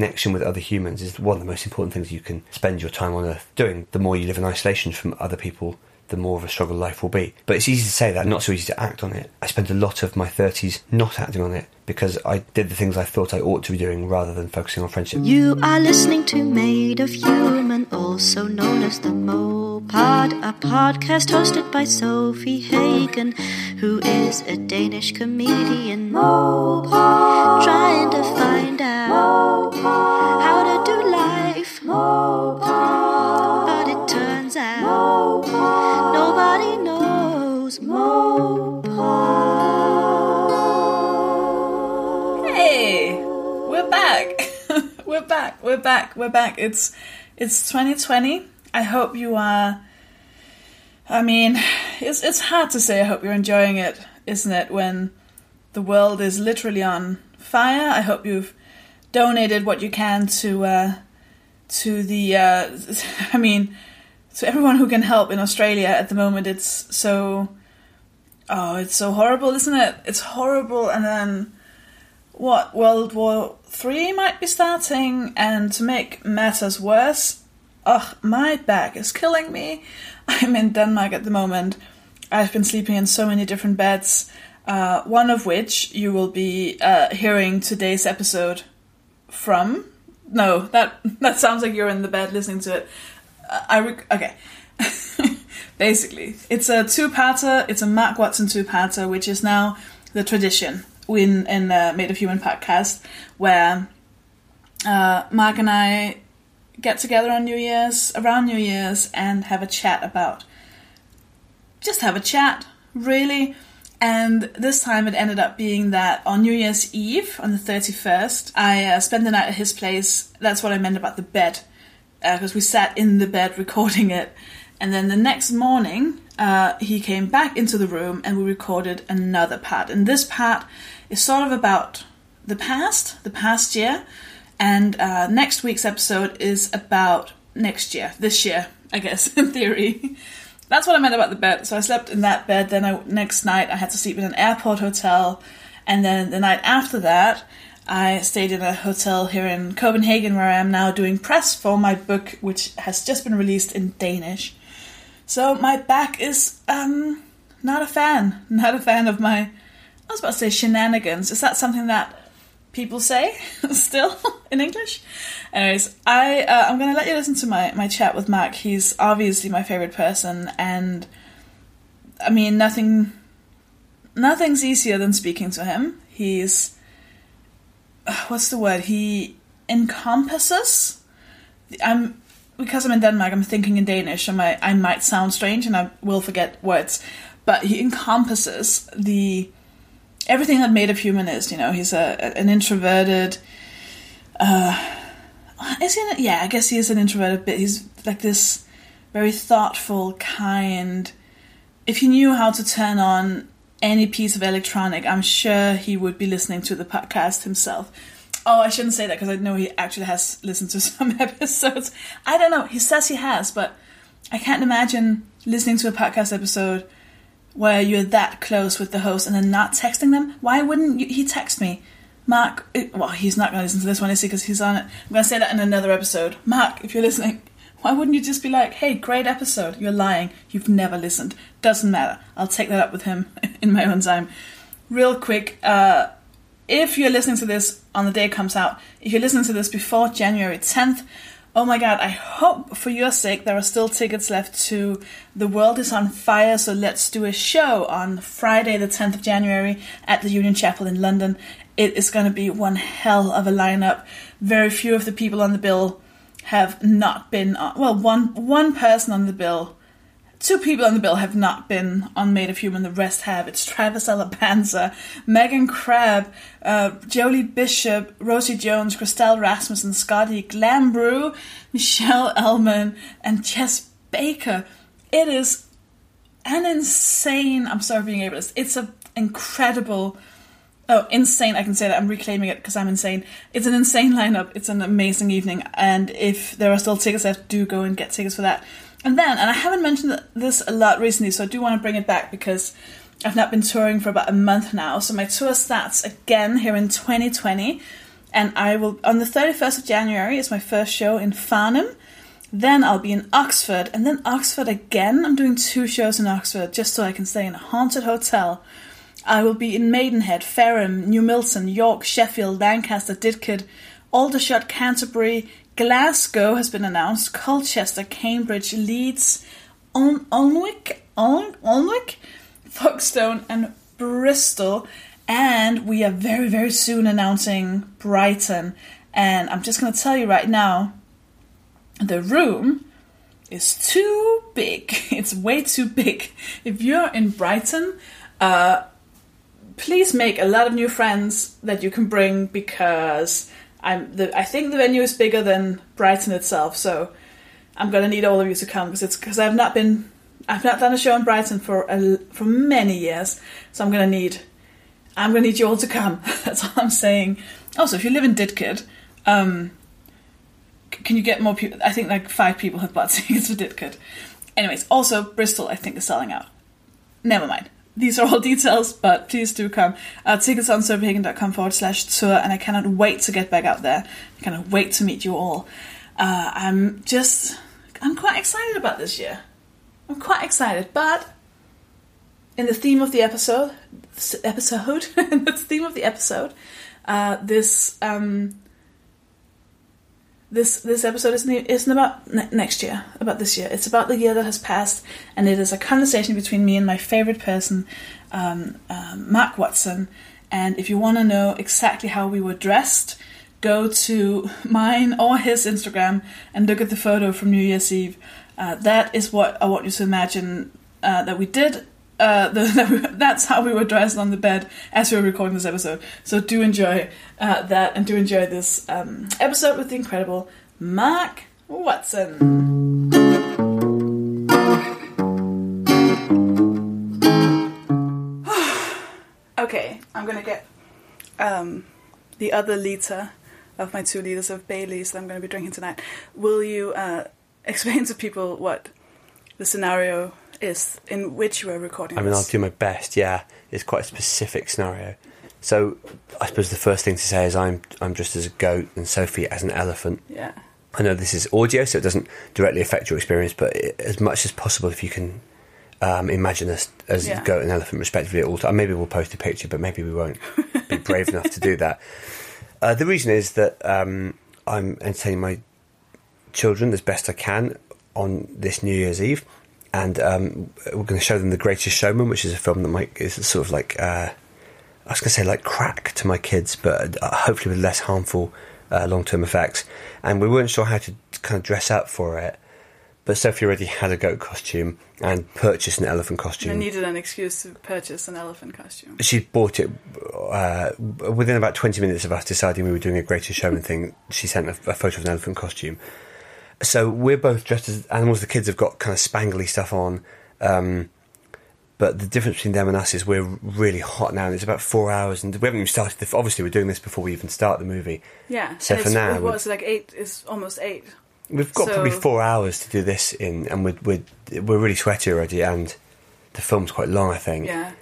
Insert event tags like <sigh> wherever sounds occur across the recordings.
connection with other humans is one of the most important things you can spend your time on earth doing. The more you live in isolation from other people, the more of a struggle life will be. But it's easy to say that, not so easy to act on it. I spent a lot of my 30s not acting on it because I did the things I thought I ought to be doing rather than focusing on friendship. You are listening to Made of Human, also known as the Mopod, a podcast hosted by Sofie Hagen, who is a Danish comedian. Mopod, trying to find out how to do life. Mopod, but it turns out nobody knows Mopod. Hey, we're back. <laughs> we're back. We're back. We're back. It's it's 2020. I hope you are. I mean, it's it's hard to say. I hope you're enjoying it, isn't it? When the world is literally on fire. I hope you've donated what you can to uh, to the. Uh, <laughs> I mean, to everyone who can help in Australia at the moment. It's so. Oh, it's so horrible, isn't it? It's horrible, and then what World War Three might be starting, and to make matters worse, ugh, my back is killing me. I'm in Denmark at the moment. I've been sleeping in so many different beds, uh, one of which you will be uh, hearing today's episode from. No, that that sounds like you're in the bed listening to it. Uh, I rec- okay. <laughs> Basically, it's a two-parter. It's a Mark Watson two-parter, which is now the tradition in in the Made of Human podcast, where uh, Mark and I get together on New Year's, around New Year's, and have a chat about. Just have a chat, really. And this time it ended up being that on New Year's Eve, on the 31st, I uh, spent the night at his place. That's what I meant about the bed, because we sat in the bed <laughs> recording it. And then the next morning, uh, he came back into the room and we recorded another part. And this part is sort of about the past, the past year. And uh, next week's episode is about next year, this year, I guess, <laughs> in theory. That's what I meant about the bed. So I slept in that bed. Then I, next night, I had to sleep in an airport hotel. And then the night after that, I stayed in a hotel here in Copenhagen where I am now doing press for my book, which has just been released in Danish. So my back is um, not a fan. <laughs> Not a fan of my. I was about to say shenanigans. Is that something that people say <laughs> still <laughs> in English? Anyways, I uh, I'm gonna let you listen to my my chat with Mark. He's obviously my favorite person, and I mean nothing. Nothing's easier than speaking to him. He's what's the word? He encompasses. I'm because I'm in Denmark. I'm thinking in Danish. I might I might sound strange, and I will forget words. But he encompasses the everything that made of human is. You know, he's a an introverted. Uh, is he? An, yeah, I guess he is an introverted bit. He's like this very thoughtful, kind. If he knew how to turn on any piece of electronic, I'm sure he would be listening to the podcast himself. Oh, I shouldn't say that because I know he actually has listened to <laughs> some episodes. I don't know. He says he has, but I can't imagine listening to a podcast episode where you're that close with the host and then not texting them. Why wouldn't you, he text me? Mark, well, he's not going to listen to this one, is he? Because he's on it. I'm going to say that in another episode. Mark, if you're listening, why wouldn't you just be like, hey, great episode? You're lying. You've never listened. Doesn't matter. I'll take that up with him <laughs> in my own time. Real quick, uh, if you're listening to this on the day it comes out, if you're listening to this before January 10th, oh my god, I hope for your sake there are still tickets left to The World is on Fire, so let's do a show on Friday, the 10th of January at the Union Chapel in London. It is going to be one hell of a lineup. Very few of the people on the bill have not been well, one one person on the bill Two people on the bill have not been on Made of Human, the rest have. It's Travis Alabanza, Megan Crabbe, uh, Jolie Bishop, Rosie Jones, Christelle Rasmussen, Scotty Glambrew, Michelle Elman, and Jess Baker. It is an insane, I'm sorry for being ableist, it's an incredible Oh, insane! I can say that I'm reclaiming it because I'm insane. It's an insane lineup. It's an amazing evening, and if there are still tickets left, do go and get tickets for that. And then, and I haven't mentioned this a lot recently, so I do want to bring it back because I've not been touring for about a month now. So my tour starts again here in 2020. and I will on the 31st of January is my first show in Farnham. Then I'll be in Oxford, and then Oxford again. I'm doing two shows in Oxford just so I can stay in a haunted hotel. I will be in Maidenhead, Fareham, New Milton, York, Sheffield, Lancaster, Didcot, Aldershot, Canterbury, Glasgow has been announced, Colchester, Cambridge, Leeds, Ul- Ulnwick, Folkestone, and Bristol. And we are very, very soon announcing Brighton. And I'm just going to tell you right now the room is too big. <laughs> It's way too big. If you're in Brighton, uh, please make a lot of new friends that you can bring because I'm the, I think the venue is bigger than Brighton itself. So I'm gonna need all of you to come because it's because I've not been I've not done a show in Brighton for a, for many years. So I'm gonna need I'm gonna need you all to come. <laughs> That's all I'm saying. Also, if you live in Didcot, um, can you get more people? I think like five people have bought <laughs> tickets for Didcot. Anyways, also Bristol, I think is selling out. Never mind. These are all <laughs> details, but please do come. Uh, tickets on sofiehagen.com forward slash tour, and I cannot wait to get back out there. I cannot wait to meet you all. Uh, I'm just, I'm quite excited about this year. I'm quite excited, but in the theme of the episode, episode, <laughs> in the theme of the episode, uh, this um, this this episode isn't isn't about ne- next year, about this year. It's about the year that has passed, and it is a conversation between me and my favorite person, um, um, Mark Watson. And if you want to know exactly how we were dressed, go to <laughs> mine or his Instagram and look at the photo from New Year's Eve. Uh, that is what I want you to imagine uh, that we did. Uh, the, <laughs> that's how we were dressed on the bed as we were recording this episode. So do enjoy uh, that and do enjoy this um, episode with the incredible Mark Watson. <sighs> okay, I'm gonna get um, the other liter of my two liters of Bailey's that I'm going to be drinking tonight. Will you uh, <laughs> explain to people what the scenario is in which you are recording I mean, I'll do my best. Yeah, it's quite a specific scenario. So, I suppose the first thing to say is I'm I'm dressed as a goat and Sofie as an elephant. yeah. I know this is audio, so it doesn't directly affect your experience, but i as much as possible, if you can um, imagine us as Yeah. goat and elephant respectively at all times. Maybe we'll post a picture, but maybe we won't be <laughs> brave enough to do that. Uh, the reason is that um, I'm entertaining my children as best I can on this New Year's Eve, and um, we're going to show them The Greatest Showman, which is a film that might is sort of like uh, I was going to say like crack to my kids, but uh, hopefully with less harmful uh, long term effects. And we weren't sure how to kind of dress up for it, but Sofie already had a goat costume and purchased an elephant costume. I needed an excuse to purchase an elephant costume. she bought it uh, within about 20 minutes of us deciding we were doing a Greatest Showman thing. She sent a, a photo of an elephant costume. So we're both dressed as animals. The kids have got kind of spangly stuff on. Um, but the difference between them and us is we're really hot now. And it's about four hours, and we haven't even started. The, obviously, we're doing this before we even start the movie. Yeah. So for it's, now, it was like eight. It's almost eight. We've got So- probably four hours to do this in, and we're we're, we're really sweaty already. And the film's quite long, I think. Yeah.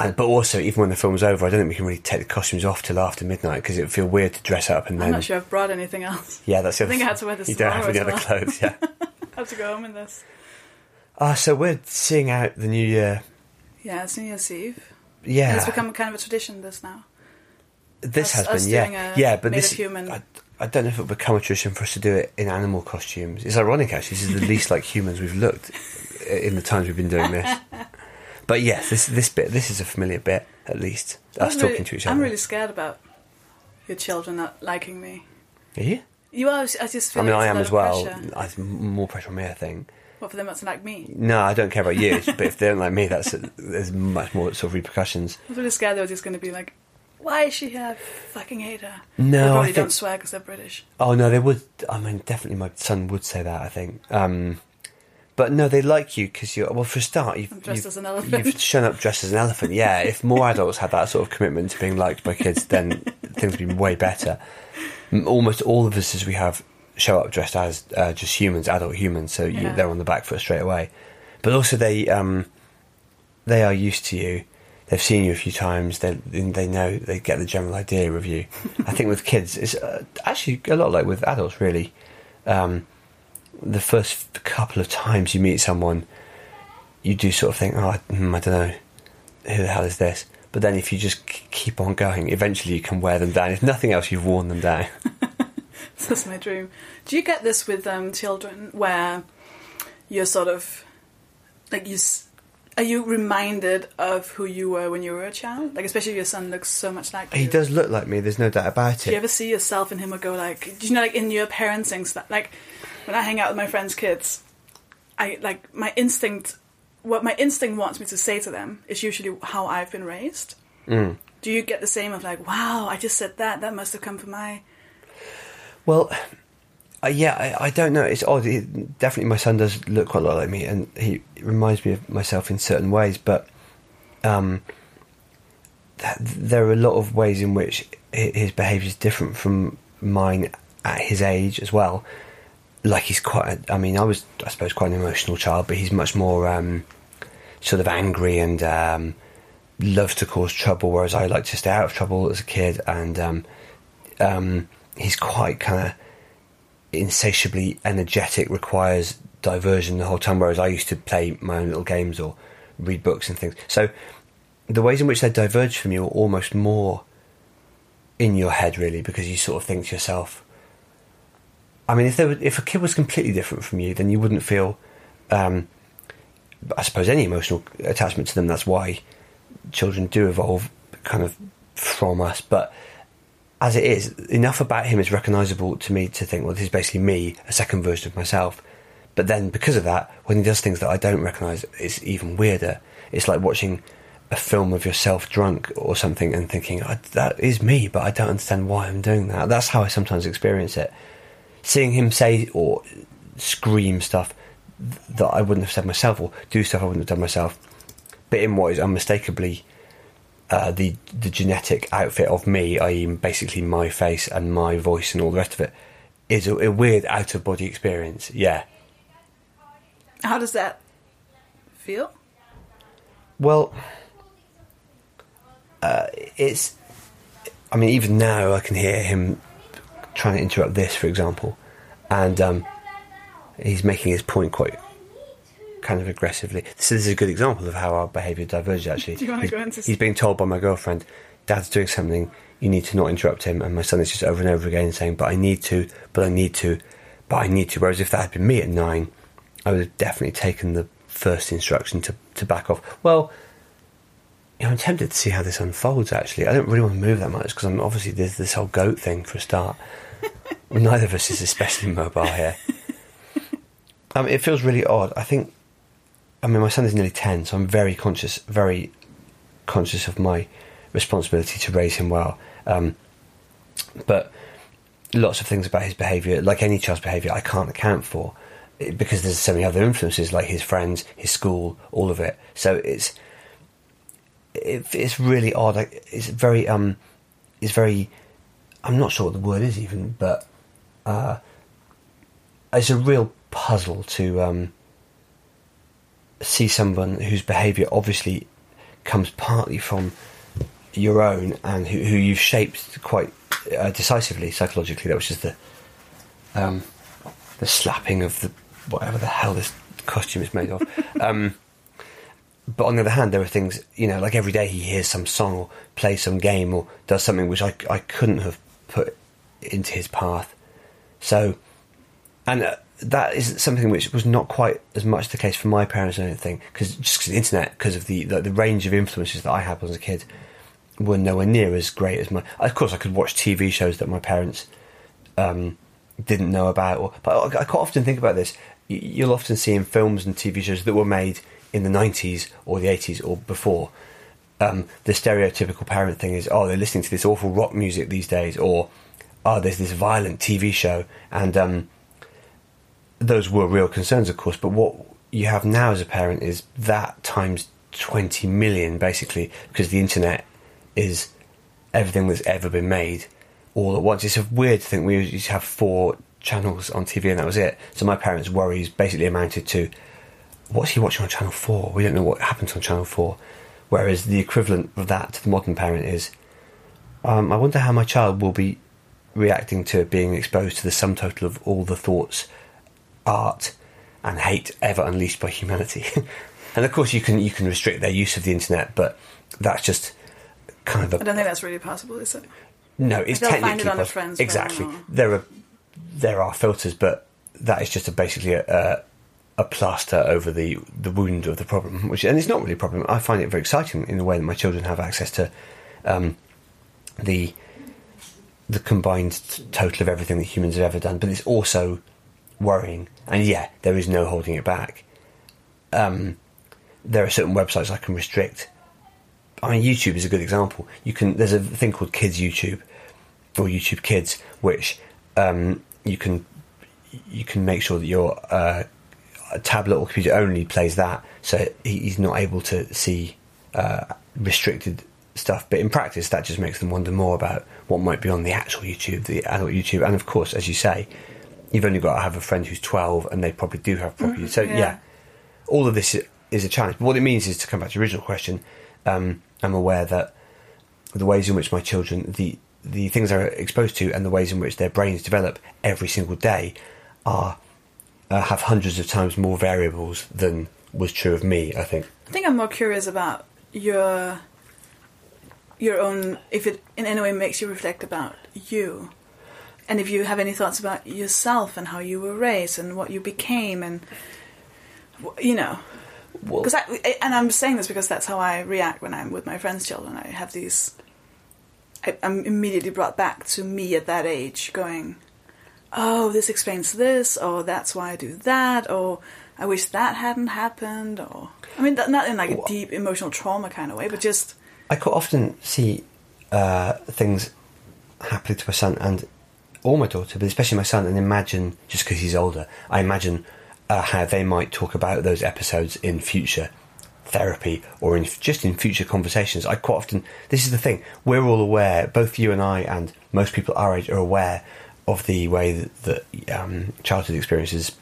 And, but also, even when the film's over, I don't think we can really take the costumes off till after midnight because it would feel weird to dress up and then. I'm not sure I've brought anything else. Yeah, that's the I think I had to wear this <laughs> You don't have any other well. clothes, yeah. <laughs> I have to go home in this. Ah, so we're seeing out the new year. Yeah, it's New Year's Eve. Yeah, And it's become kind of a tradition. This now. this us- has been, yeah, yeah. But this, human- I, I don't know if it'll become a tradition for us to do it in animal costumes. It's ironic, actually. This is the <laughs> least like humans we've looked in the times we've been doing this. But yes, this this bit, this is a familiar bit, at least. Us I'm talking really- to each other. I'm really scared about your children not liking me. Are you? You are. I just feel I mean, I it's am as well. pressure. I, m- more pressure on me, I think. What for them not to like me? No, I don't care about you. <laughs> but if they don't like me, that's there's much more sort of repercussions. I was really scared they were just going to be like, "Why is she here? Fucking hate her." No, they I think- don't swear because they're British. Oh no, they would. I mean, definitely, my son would say that. I think. Um, but no, they like you because you're. Well, for a start, you've, I'm dressed you've, as an elephant. you've shown up dressed as an elephant. Yeah, if more adults had that sort of commitment to being liked by kids, then things would be way better. Almost all of us, as we have, show up dressed as uh, just humans, adult humans. So you, Yeah. they're on the back foot straight away. But also, they um, they are used to you. they've seen you a few times. They they know they get the general idea of you. I think with kids, it's uh, actually a lot like with adults. Really, um, the first couple of times you meet someone, you do sort of think, "Oh, hmm, I don't know, who the hell is this?" But then if you just k- keep on going, eventually you can wear them down. If nothing else, you've worn them down. <laughs> That's my dream. Do you get this with um, children where you're sort of like you? s- Are you reminded of who you were when you were a child? Like, especially if your son looks so much like he you. does look like me. There's no doubt about it. Do you ever see yourself in him or go like, do you know, like in your parenting stuff? Like when I hang out with my friends' kids, I like my instinct. What my instinct wants me to say to them is usually how I've been raised. Mm. Do you get the same of like, wow, I just said that. That must have come from my. Well, uh, yeah, I, I don't know. It's odd. It, definitely, my son does look quite a lot like me, and he reminds me of myself in certain ways. But um, th- there are a lot of ways in which his behaviour is different from mine at his age as well. Like he's quite. A, I mean, I was, I suppose, quite an emotional child, but he's much more um, sort of angry and um, loves to cause trouble, whereas I like to stay out of trouble as a kid, and um, um, he's quite kind of insatiably energetic, requires diversion the whole time, whereas I used to play my own little games or read books and things. So the ways in which they diverge from you are almost more in your head, really, because you sort of think to yourself. I mean, if there were, if a kid was completely different from you, then you wouldn't feel, um, I suppose, any emotional attachment to them. That's why children do evolve kind of from us. But as it is, enough about him is recognisable to me to think, well, this is basically me, a second version of myself. But then, because of that, when he does things that I don't recognise, it's even weirder. It's like watching a film of yourself drunk or something and thinking, "I- that is me, but I don't understand why I'm doing that. That's how I sometimes experience it. Seeing him say or scream stuff that I wouldn't have said myself or do stuff I wouldn't have done myself, but in what is unmistakably uh, the the genetic outfit of me, i.e., basically my face and my voice and all the rest of it, is a, a weird out of body experience. Yeah. How does that feel? Well, uh, it's. I mean, even now I can hear him trying to interrupt this, for example, and um, he's making his point quite kind of aggressively. So this is a good example of how our behaviour diverges. Actually, <laughs> Do you wanna he's, go into- he's being told by my girlfriend, "Dad's doing something. You need to not interrupt him." And my son is just over and over again saying, "But I need to. But I need to. But I need to." Whereas if that had been me at nine, I would have definitely taken the first instruction to to back off. Well. I'm tempted to see how this unfolds. Actually, I don't really want to move that much because I'm obviously there's this whole goat thing for a start. <laughs> Neither of us is especially mobile here. <laughs> Um, it feels really odd. I think. I mean, my son is nearly ten, so I'm very conscious, very conscious of my responsibility to raise him well. Um, but lots of things about his behaviour, like any child's behaviour, I can't account for eh, because there's so many other influences, like his friends, his school, all of it. So it's it, it's really odd. It's very um, it's very. I'm not sure what the word is even, but uh, it's a real puzzle to um, see someone whose behaviour obviously comes partly from your own and who, who you've shaped quite uh, decisively psychologically. That was just the um, the slapping of the whatever the hell this costume is made of. <laughs> um, but on the other hand, there are things you know, like every day he hears some song or plays some game or does something which I I couldn't have put into his path. So, and uh, that is something which was not quite as much the case for my parents. I don't think because just 'cause the internet, because of the, the the range of influences that I had as a kid, were nowhere near as great as my. Of course, I could watch TV shows that my parents um, didn't know about. Or, but I, I quite often think about this. You'll often see in films and TV shows that were made in the 90s or the 80s or before. Um, the stereotypical parent thing is, oh, they're listening to this awful rock music these days, or oh, there's this violent TV show, and um, those were real concerns, of course. But what you have now as a parent is that times 20 million, basically, because the internet is everything that's ever been made all at once. It's a weird to think we used to have four channels on TV and that was it. So my parents' worries basically amounted to what's he watching on Channel 4? We don't know what happens on Channel 4. Whereas the equivalent of that to the modern parent is, um, I wonder how my child will be reacting to being exposed to the sum total of all the thoughts, art, and hate ever unleashed by humanity. <laughs> and of course, you can you can restrict their use of the internet, but that's just kind of a I don't think that's really possible, is it? no. It's They'll find technically it on a friend's phone exactly. or- There are there are filters, but that is just a, basically a, a a plaster over the the wound of the problem. Which and it's not really a problem. I find it very exciting in the way that my children have access to um, the the combined total of everything that humans have ever done. But it's also worrying, and yeah, there is no holding it back. Um, there are certain websites I can restrict. I mean, YouTube is a good example. You can there's a thing called Kids YouTube or YouTube Kids, which um, you can you can make sure that your uh, tablet or computer only plays that, so he's not able to see uh, restricted stuff. But in practice, that just makes them wonder more about what might be on the actual YouTube, the adult YouTube, and of course, as you say, you've only got to have a friend who's twelve, and they probably do have proper. so yeah. yeah, all of this is a challenge. But what it means is to come back to your original question. Um, I'm aware that the ways in which my children, the the things they're exposed to, and the ways in which their brains develop every single day, are uh, have hundreds of times more variables than was true of me. I think. I think I'm more curious about your your own if it in any way makes you reflect about you. And if you have any thoughts about yourself and how you were raised and what you became and you know, because I and I'm saying this because that's how I react when I'm with my friends' children. I have these. I, I'm immediately brought back to me at that age, going, "Oh, this explains this," or "That's why I do that," or "I wish that hadn't happened," or I mean, not in like a deep emotional trauma kind of way, but just I quite often see uh, things happening to my son and or my daughter, but especially my son, and imagine just because he's older, I imagine uh, how they might talk about those episodes in future therapy or in just in future conversations. I quite often this is the thing we're all aware, both you and I, and most people our age are aware of the way that, that um, childhood experiences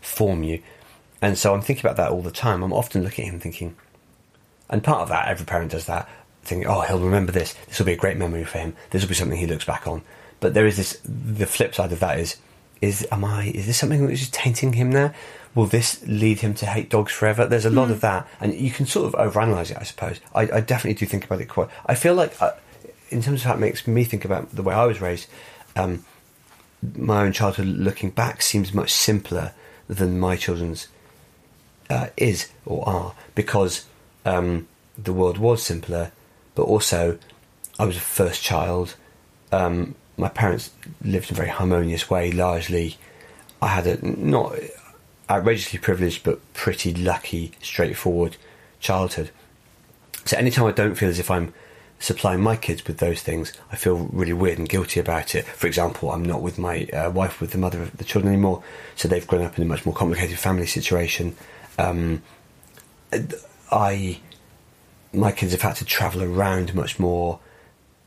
form you, and so I'm thinking about that all the time. I'm often looking at him thinking. And part of that, every parent does that, thinking, oh, he'll remember this. This will be a great memory for him. This will be something he looks back on. But there is this, the flip side of that is, is, am I, is this something which is tainting him now? Will this lead him to hate dogs forever? There's a lot of that. And you can sort of overanalyze it, I suppose. I, I definitely do think about it quite, I feel like, uh, in terms of how it makes me think about the way I was raised, um, my own childhood looking back seems much simpler than my children's uh, is or are because um, the world was simpler, but also I was a first child. Um, my parents lived in a very harmonious way. Largely, I had a not outrageously privileged but pretty lucky, straightforward childhood. So anytime I don't feel as if I'm supplying my kids with those things, I feel really weird and guilty about it. For example, I'm not with my uh, wife, with the mother of the children anymore, so they've grown up in a much more complicated family situation. Um, I, my kids have had to travel around much more.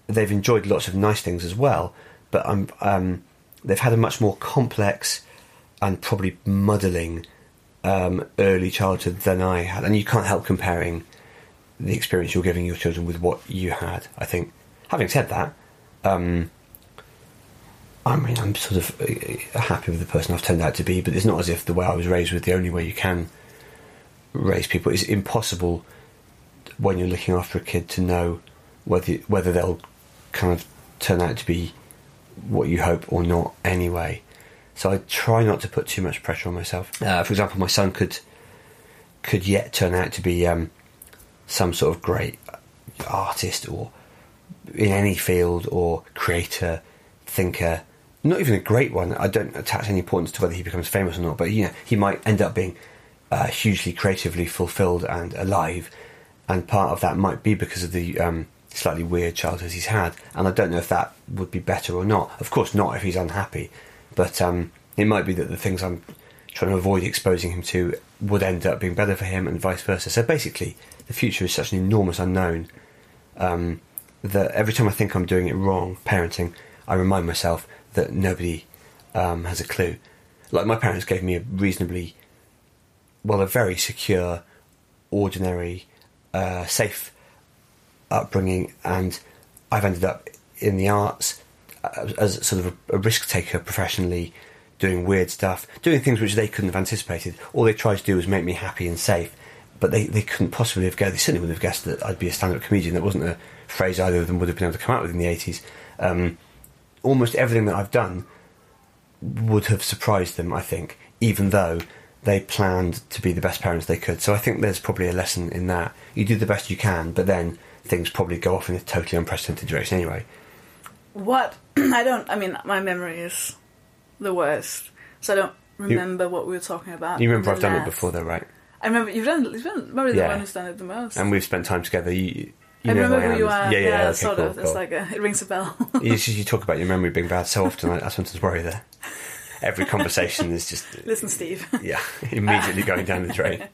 They've enjoyed lots of nice things as well, but um, they've had a much more complex and probably muddling um, early childhood than I had. And you can't help comparing the experience you're giving your children with what you had. I think. Having said that, um, I mean, I'm sort of uh, happy with the person I've turned out to be, but it's not as if the way I was raised was the only way you can raise people. It's impossible when you're looking after a kid to know whether whether they'll kind of turn out to be what you hope or not anyway. So I try not to put too much pressure on myself. Uh, for example, my son could could yet turn out to be um, some sort of great artist or in any field or creator, thinker. Not even a great one. I don't attach any importance to whether he becomes famous or not, but you know, he might end up being uh, hugely creatively fulfilled and alive. And part of that might be because of the um, slightly weird childhood he's had. And I don't know if that would be better or not. Of course, not if he's unhappy. But um, it might be that the things I'm trying to avoid exposing him to would end up being better for him, and vice versa. So basically, the future is such an enormous unknown um, that every time I think I'm doing it wrong, parenting, I remind myself that nobody um, has a clue. Like my parents gave me a reasonably, well, a very secure, ordinary, uh, safe upbringing, and I've ended up in the arts uh, as sort of a, a risk taker professionally, doing weird stuff, doing things which they couldn't have anticipated. All they tried to do was make me happy and safe, but they, they couldn't possibly have guessed, they certainly wouldn't have guessed that I'd be a stand up comedian. That wasn't a phrase either of them would have been able to come out with in the 80s. Um, almost everything that I've done would have surprised them, I think, even though they planned to be the best parents they could. So I think there's probably a lesson in that. You do the best you can, but then things probably go off in a totally unprecedented direction anyway. What <clears throat> I don't. I mean, my memory is the worst, so I don't remember what we were talking about. You remember I've done it before, though, right? I remember you've done. You've done probably the Yeah. one who's done it the most. And we've spent time together. You, you I know remember who I who you are. Yeah, yeah, okay, sort cool, of. It's cool. like a, it rings a bell. <laughs> you, you talk about your memory being bad so often. I, I sometimes worry that every conversation is just <laughs> Listen, Steve. <laughs> yeah immediately going down the drain.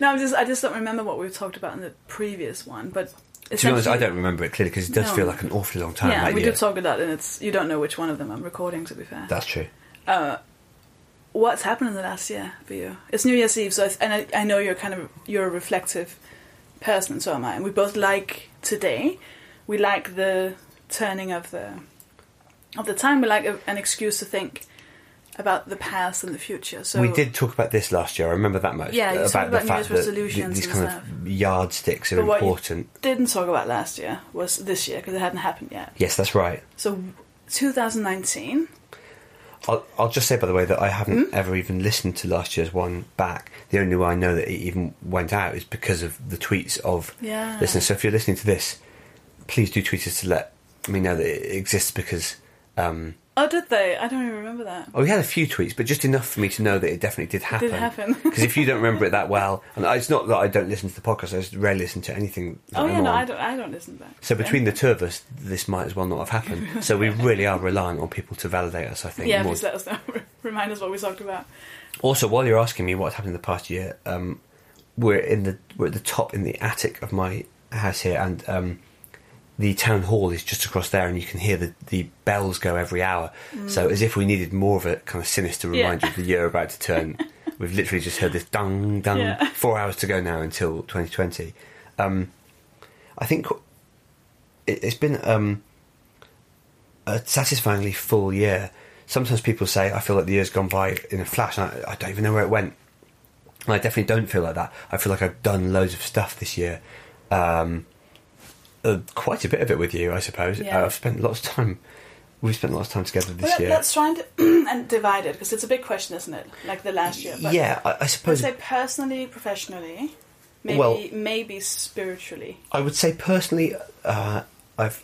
no, I'm just. I just don't remember what we talked about in the previous one, but. To be honest, I essentially- don't remember it clearly because it does No. feel like an awfully long time. Yeah, that we year. did talk about it, and it's you don't know which one of them I'm recording. To be fair, That's true. Uh, what's happened in the last year for you? It's New Year's Eve, so I, and I, I know you're kind of you're a reflective person, and so am I. And we both like today. We like the turning of the of the time. We like a, an excuse to think about the past and the future. So we did talk about this last year. I remember that much. Yeah, about talked the New fact that these and kind stuff. of yardsticks are But important. didn't talk about last year was this year because it hadn't happened yet. Yes, that's right. So 2019. I'll, I'll just say, by the way, that I haven't Hmm? ever even listened to last year's one back. The only way I know that it even went out is because of the tweets of Yeah. listeners. So if you're listening to this, please do tweet us to let me know that it exists because. Um, Oh, did they? I don't even remember that. oh, we had a few tweets, but just enough for me to know that it definitely did happen. did happen. Because <laughs> if you don't remember it that <laughs> well, and it's not that I don't listen to the podcast, I just rarely listen to anything. Oh I'm yeah, no, on. I don't. I don't listen to that. So between the two of us, this might as well not have happened. <laughs> So we really are relying on people to validate us. I think. yeah, more please let us know. Remind us what we talked about. Also, while you're asking me what's happened in the past year, um, we're in the we're at the top in the attic of my house here, and um, the town hall is just across there, and you can hear the, the bells go every hour. So, as if we needed more of a kind of sinister Mm. Yeah. reminder of the year about to turn, <laughs> we've literally just heard this dung dung. Yeah. Four hours to go now until 2020. Um, I think it, it's been um, a satisfyingly full year. Sometimes people say, I feel like the year's gone by in a flash, and I, I don't even know where it went. And I definitely don't feel like that. I feel like I've done loads of stuff this year. Um, uh, quite a bit of it with you, I suppose. Yeah. Uh, I've spent lots of time. We've spent lots of time together this Well, year. let's try and, <clears throat> and divide it because it's a big question, isn't it? Like the last year. But yeah, I, I Let's suppose. say personally, professionally, maybe Well- maybe spiritually. I would say personally, uh, I've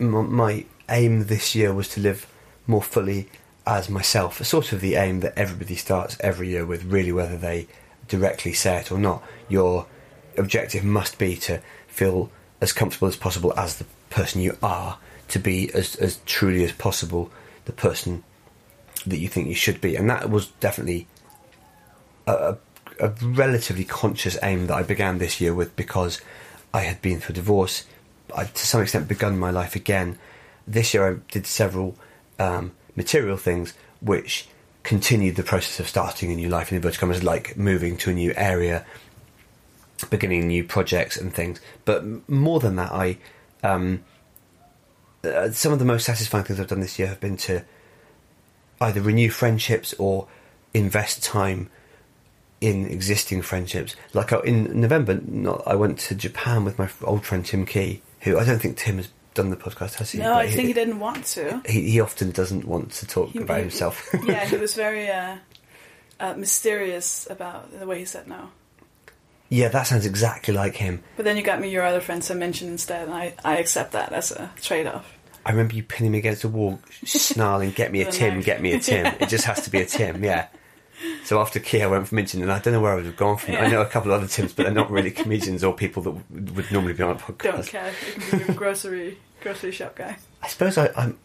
m- my aim this year was to live more fully as myself. Sort of the aim that everybody starts every year with, really, whether they directly say it or not. Your objective must be to feel as comfortable as possible as the person you are, to be as as truly as possible the person that you think you should be, and that was definitely a, a, relatively conscious aim that I began this year with because I had been through divorce. I, to some extent, begun my life again. This year, I did several um, material things which continued the process of starting a new life in inverted commas, like moving to a new area, beginning new projects and things. But more than that, I um, uh, some of the most satisfying things I've done this year have been to either renew friendships or invest time in existing friendships. Like uh, in November, not, I went to Japan with my old friend Tim Key, who I don't think Tim has done the podcast, has he? No, But I think he didn't want to. He, he often doesn't want to talk He- about he- himself. yeah, he <laughs> was very uh, uh, mysterious about the way he said no. Yeah, that sounds exactly like him. But then you got me your other friends to mention instead, and I, I accept that as a trade off. I remember you pinning me against a wall, snarling, "Get me a <laughs> Tim, knife. get me a Tim." It just has to be a Tim, yeah. So after Key, I went for Minchin, and I don't know where I would have gone from. it. I know a couple of other Tims, but they're not really comedians or people that w- would normally be on a podcast. Don't care. You can be a grocery grocery shop guy. I suppose I, I'm.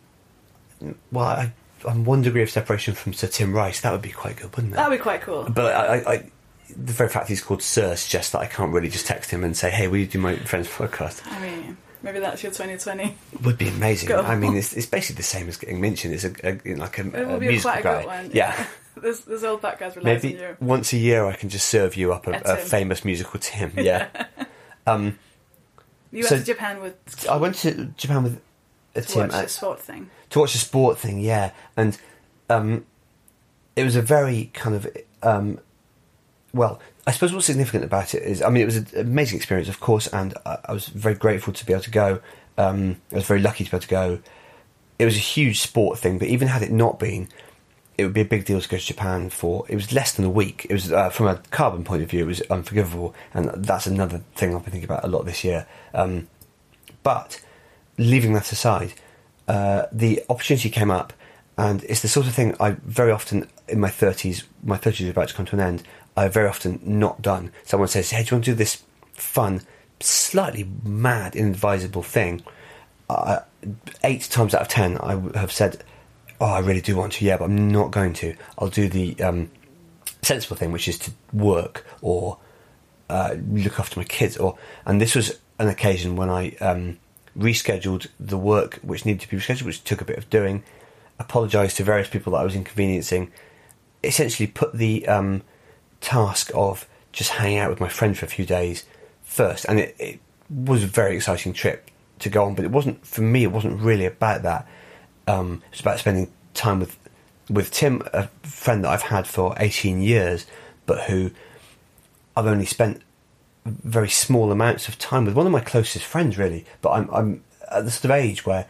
Well, I, I'm one degree of separation from Sir Tim Rice. That would be quite good, wouldn't it? That'd be quite cool. But I, I, I, the very fact he's called Sir suggests that I can't really just text him and say, "Hey, will you do my friend's podcast?" I mean, maybe that's your 2020. Would be amazing. Go. I mean, it's, it's basically the same as getting mentioned. It's a, a like a, It a be musical quite a guy. one. Yeah. <laughs> this this old podcast relies Maybe on you. once a year I can just serve you up a, A a famous musical Tim. <laughs> Yeah. Um, You So- went to Japan with I went to Japan with a to Tim watch at- the sport thing. to watch a sport thing, yeah, and um, it was a very kind of um, well. I suppose what's significant about it is, I mean, it was an amazing experience, of course, and I, I was very grateful to be able to go. Um, I was very lucky to be able to go. It was a huge sport thing, but even had it not been, it would be a big deal to go to Japan for. It was less than a week. It was uh, from a carbon point of view, it was unforgivable, and that's another thing I've been thinking about a lot this year. Um, but leaving that aside, uh, the opportunity came up, and it's the sort of thing I very often in my thirties, my thirties are about to come to an end. I've very often not done. Someone says, "Hey, do you want to do this fun, slightly mad, inadvisable thing?" Uh, eight times out of ten, I have said, "Oh, I really do want to, yeah, but I'm not going to. I'll do the um, sensible thing, which is to work or uh, look after my kids." Or and this was an occasion when I um, rescheduled the work which needed to be rescheduled, which took a bit of doing. Apologised to various people that I was inconveniencing. Essentially, put the um, task of just hanging out with my friend for a few days first, and it, it was a very exciting trip to go on. But it wasn't for me. It wasn't really about that. Um, it was about spending time with with Tim, a friend that I've had for eighteen years, but who I've only spent very small amounts of time with. One of my closest friends, really. But I'm I'm at the sort of age where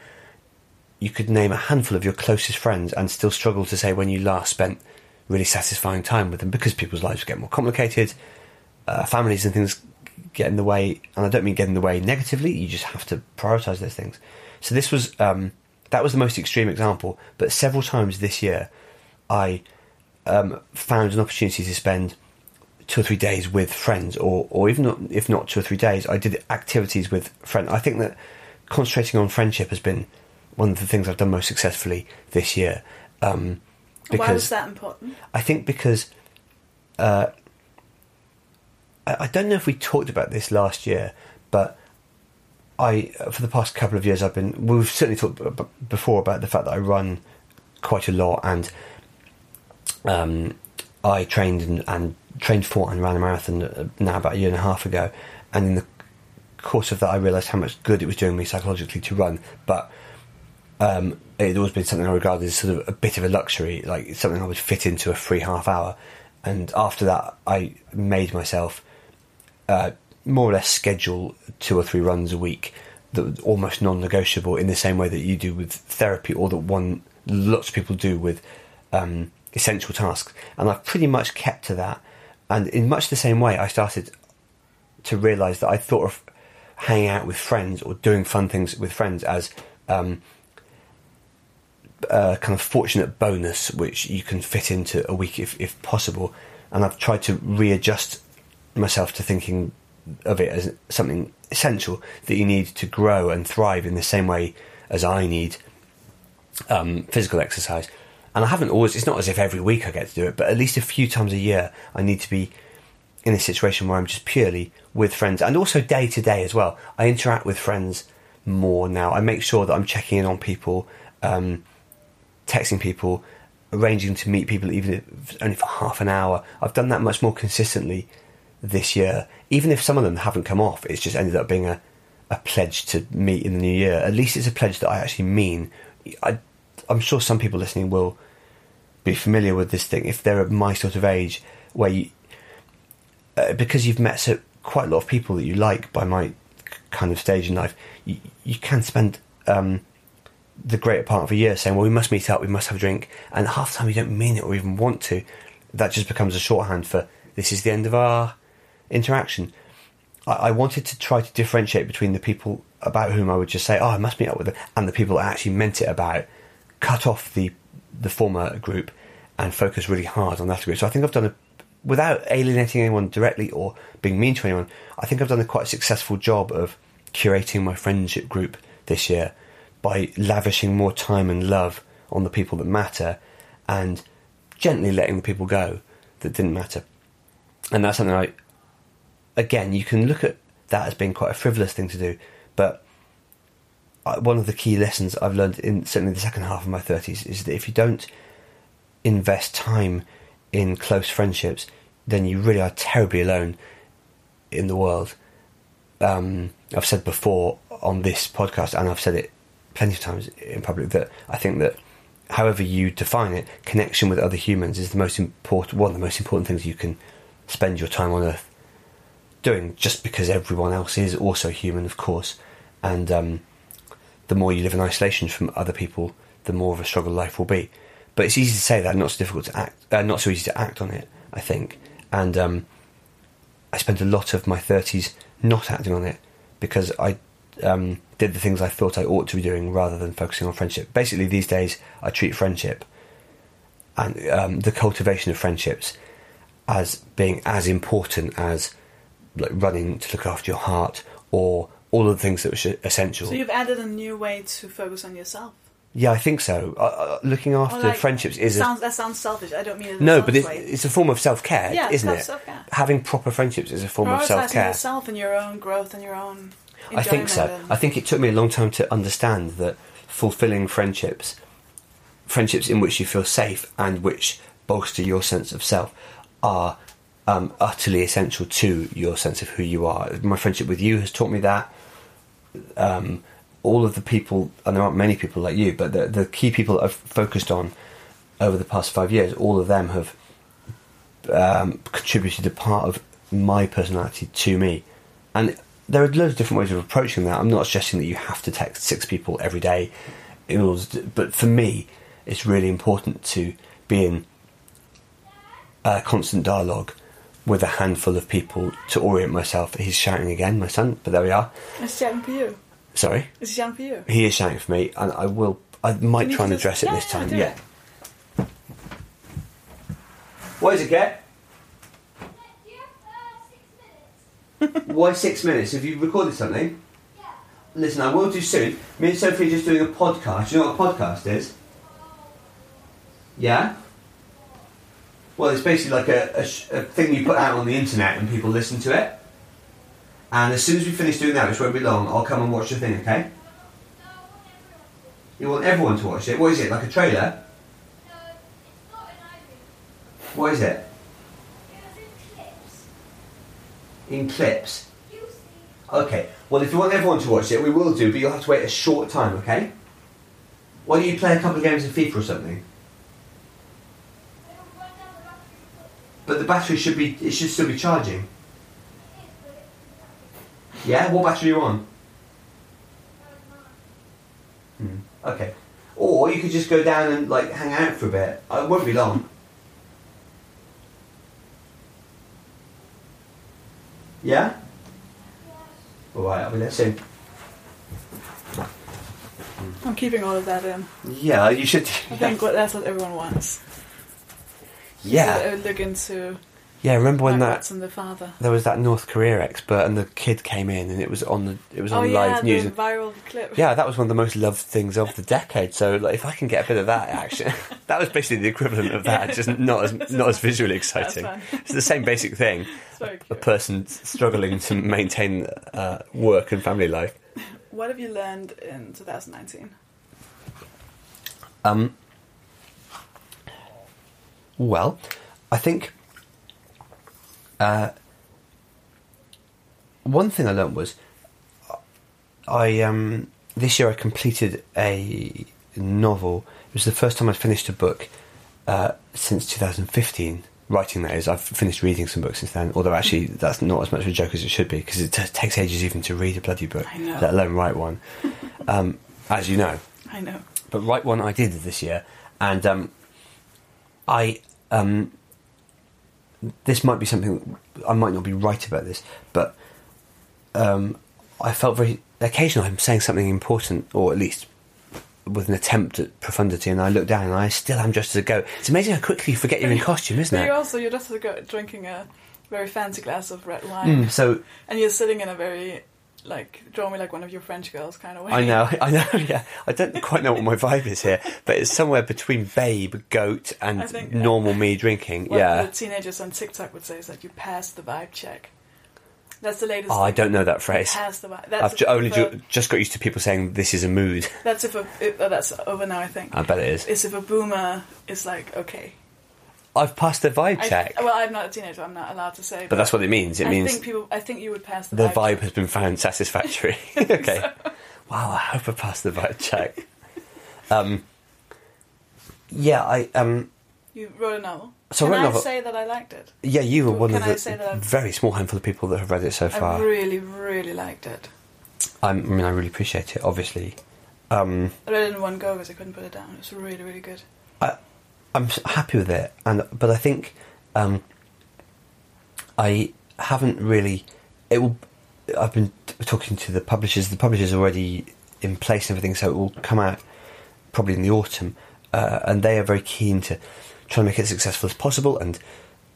you could name a handful of your closest friends and still struggle to say when you last spent really satisfying time with them because people's lives get more complicated, uh, families and things get in the way, and I don't mean get in the way negatively. You just have to prioritize those things. So this was um, that was the most extreme example, but several times this year, I um, found an opportunity to spend two or three days with friends, or or even not, if not two or three days, I did activities with friends. I think that concentrating on friendship has been one of the things I've done most successfully this year. Um, because Why was that important? I think because uh, I, I don't know if we talked about this last year, but I for the past couple of years I've been we've certainly talked b- b- before about the fact that I run quite a lot and um, I trained and, and trained for and ran a marathon uh, now about a year and a half ago, and in the course of that I realised how much good it was doing me psychologically to run, but um, it had always been something I regarded as sort of a bit of a luxury, like something I would fit into a free half hour. And after that, I made myself uh, more or less schedule two or three runs a week, that were almost non-negotiable, in the same way that you do with therapy, or that one lots of people do with um, essential tasks. And I've pretty much kept to that. And in much the same way, I started to realise that I thought of hanging out with friends or doing fun things with friends as um, a kind of fortunate bonus which you can fit into a week if, if possible. And I've tried to readjust myself to thinking of it as something essential that you need to grow and thrive in the same way as I need um, physical exercise. And I haven't always, it's not as if every week I get to do it, but at least a few times a year I need to be in a situation where I'm just purely with friends and also day to day as well. I interact with friends more now. I make sure that I'm checking in on people, um, texting people, arranging to meet people even if only for half an hour. I've done that much more consistently this year. Even if some of them haven't come off, it's just ended up being a, a pledge to meet in the new year. At least it's a pledge that I actually mean. I, I'm sure some people listening will be familiar with this thing if they're at my sort of age where you, uh, because you've met so quite a lot of people that you like by my kind of stage in life, you, you can spend um, the greater part of a year saying, "Well, we must meet up, we must have a drink," and half the time you don't mean it or even want to. That just becomes a shorthand for this is the end of our interaction. I, I wanted to try to differentiate between the people about whom I would just say, "Oh, I must meet up with them," and the people that actually meant it about. Cut off the the former group and focus really hard on that group. So I think I've done a without alienating anyone directly or being mean to anyone, I think I've done a quite successful job of curating my friendship group this year by lavishing more time and love on the people that matter and gently letting the people go that didn't matter. And that's something I, again, you can look at that as being quite a frivolous thing to do, but one of the key lessons I've learned in certainly the second half of my 30s is that if you don't invest time in close friendships, then you really are terribly alone in the world. um, I've said before on this podcast, and I've said it plenty of times in public that I think that however you define it, connection with other humans is the most important one of the most important things you can spend your time on Earth doing. Just because everyone else is also human, of course, and um, the more you live in isolation from other people, the more of a struggle life will be. But it's easy to say that, not so difficult to act, uh, not so easy to act on it. I think, and um, I spent a lot of my thirties not acting on it because I um, did the things I thought I ought to be doing rather than focusing on friendship. Basically, these days I treat friendship and um, the cultivation of friendships as being as important as like running to look after your heart or all of the things that were essential. So you've added a new way to focus on yourself. Yeah, I think so. Uh, uh, looking after like, friendships is sounds, a, that sounds selfish. I don't mean it. no, but it's, it's a form of self care, Yeah, isn't it? self-care. Having proper friendships is a form of self care. yourself and your own growth and your own. I think so. and- I think it took me a long time to understand that fulfilling friendships, friendships in which you feel safe and which bolster your sense of self, are um, utterly essential to your sense of who you are. My friendship with you has taught me that. Um, all of the people, and there aren't many people like you, but the, the key people I've focused on over the past five years, all of them have um, contributed a part of my personality to me. And there are loads of different ways of approaching that. I'm not suggesting that you have to text six people every day, to, but for me, it's really important to be in a constant dialogue with a handful of people to orient myself. He's shouting again, my son, but there we are. It's shouting for you. Sorry, It's shouting for you. he is shouting for me, and I will. I might try and just- address it yeah, this time. Yeah. it. What is it, Get? Why six minutes? Have you recorded something? Yeah. Listen, I will do soon. Me and Sofie are just doing a podcast. You know what a podcast is? Yeah? Well, it's basically like a, a, sh- a thing you put out on the internet and people listen to it. And as soon as we finish doing that, which won't be long, I'll come and watch the thing, okay? You want everyone to watch it? What is it, like a trailer? What is it? In clips? Okay, well, if you want everyone to watch it, we will do, but you'll have to wait a short time, okay? Why don't you play a couple of games of FIFA or something? But the battery should be, it should still be charging. Yeah? What battery are you on? Hmm. Okay. Or you could just go down and, like, hang out for a bit. It won't be long. Yeah? Alright, I'll be there soon. I'm keeping all of that in. Yeah, you should. I think what that's what everyone wants. Yeah. Uh, Look into Yeah, remember when that Watson, the father. there was that North Korea expert and the kid came in and it was on the it was Oh on yeah, live news. the and- viral clip. yeah, that was one of the most loved things of the decade. So like, if I can get a bit of that action, <laughs> <laughs> that was basically the equivalent of that, just not as <laughs> not as visually exciting. It's the same basic thing. A person struggling to maintain uh, work and family life. What have you learned in 2019? Um, well, I think uh, one thing I learned was I um, this year I completed a novel. It was the first time I'd finished a book uh, since 2015. Writing that is, I've finished reading some books since then. Although actually, that's not as much of a joke as it should be because it t- takes ages even to read a bloody book, let alone write one. <laughs> um, as you know, I know. but write one I did this year, and um, I um, this might be something I might not be right about this, but um, I felt very occasionally I'm saying something important, or at least with an attempt at profundity, and I look down and I still am just as a goat. It's amazing how quickly you forget you're in costume, isn't But it? you're also you're just a go- drinking a very fancy glass of red wine, Mm, so and you're sitting in a very like draw me like one of your French girls kind of way. I know, <laughs> I know, yeah. I don't quite know what my vibe is here, but it's somewhere between babe, goat, and think- normal me drinking. Yeah. the teenagers on TikTok would say is that you passed the vibe check. That's the latest. Oh, I don't know that phrase. Pass the vibe. That's I've ju- only ju- just got used to people saying this is a mood. That's if a. If, oh, that's over now. I think. I bet it is. Is if a boomer is like okay, I've passed the vibe I- check. well, I'm not a teenager. I'm not allowed to say. but that's what it means. It I means think people. I think you would pass the, the vibe. vibe has been found satisfactory. <laughs> <laughs> okay. Wow, I hope I passed the vibe check. Um, yeah, I um, You wrote a novel. So I Can I novel- say that I liked it? yeah, you were Can one of I the very small handful of people that have read it so far. I really, really liked it. I'm, I mean, I really appreciate it. Obviously, um, I read it in one go because I couldn't put it down. It was really, really good. I, I'm happy with it, and but I think um, I haven't really. It will. I've been talking to the publishers. The publishers already in place and everything, so it will come out probably in the autumn, uh, and they are very keen to try and make it as successful as possible. And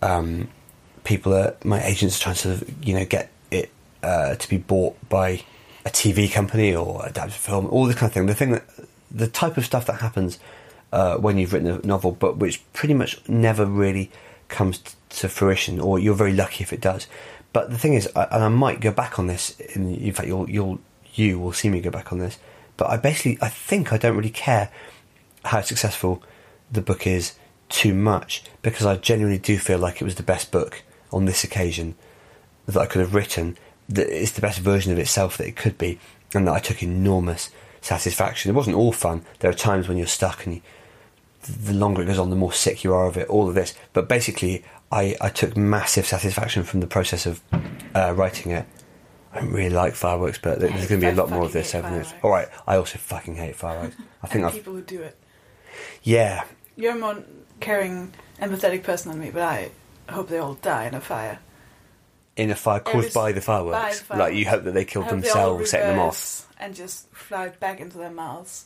um, people are my agents are trying to sort of you know get it uh, to be bought by a TV company or adapted film, all this kind of thing. The thing that the type of stuff that happens uh, when you've written a novel, but which pretty much never really comes to fruition, or you're very lucky if it does. But the thing is, and I might go back on this. In, in fact, you'll you'll you will see me go back on this. But I basically, I think I don't really care how successful the book is too much because I genuinely do feel like it was the best book on this occasion that I could have written. That it's the best version of itself that it could be, and that I took enormous satisfaction. It wasn't all fun. There are times when you're stuck, and you, the longer it goes on, the more sick you are of it. All of this, but basically, I, I took massive satisfaction from the process of uh, writing it. I don't really like fireworks, but there's going to be a lot more of this over this. All right, I also fucking hate fireworks. I think people who do it. yeah. You're a more caring, empathetic person than me, but I hope they all die in a fire. In a fire caused by the fireworks, by the like you hope that they killed hope they themselves, setting them off. And just fly back into their mouths.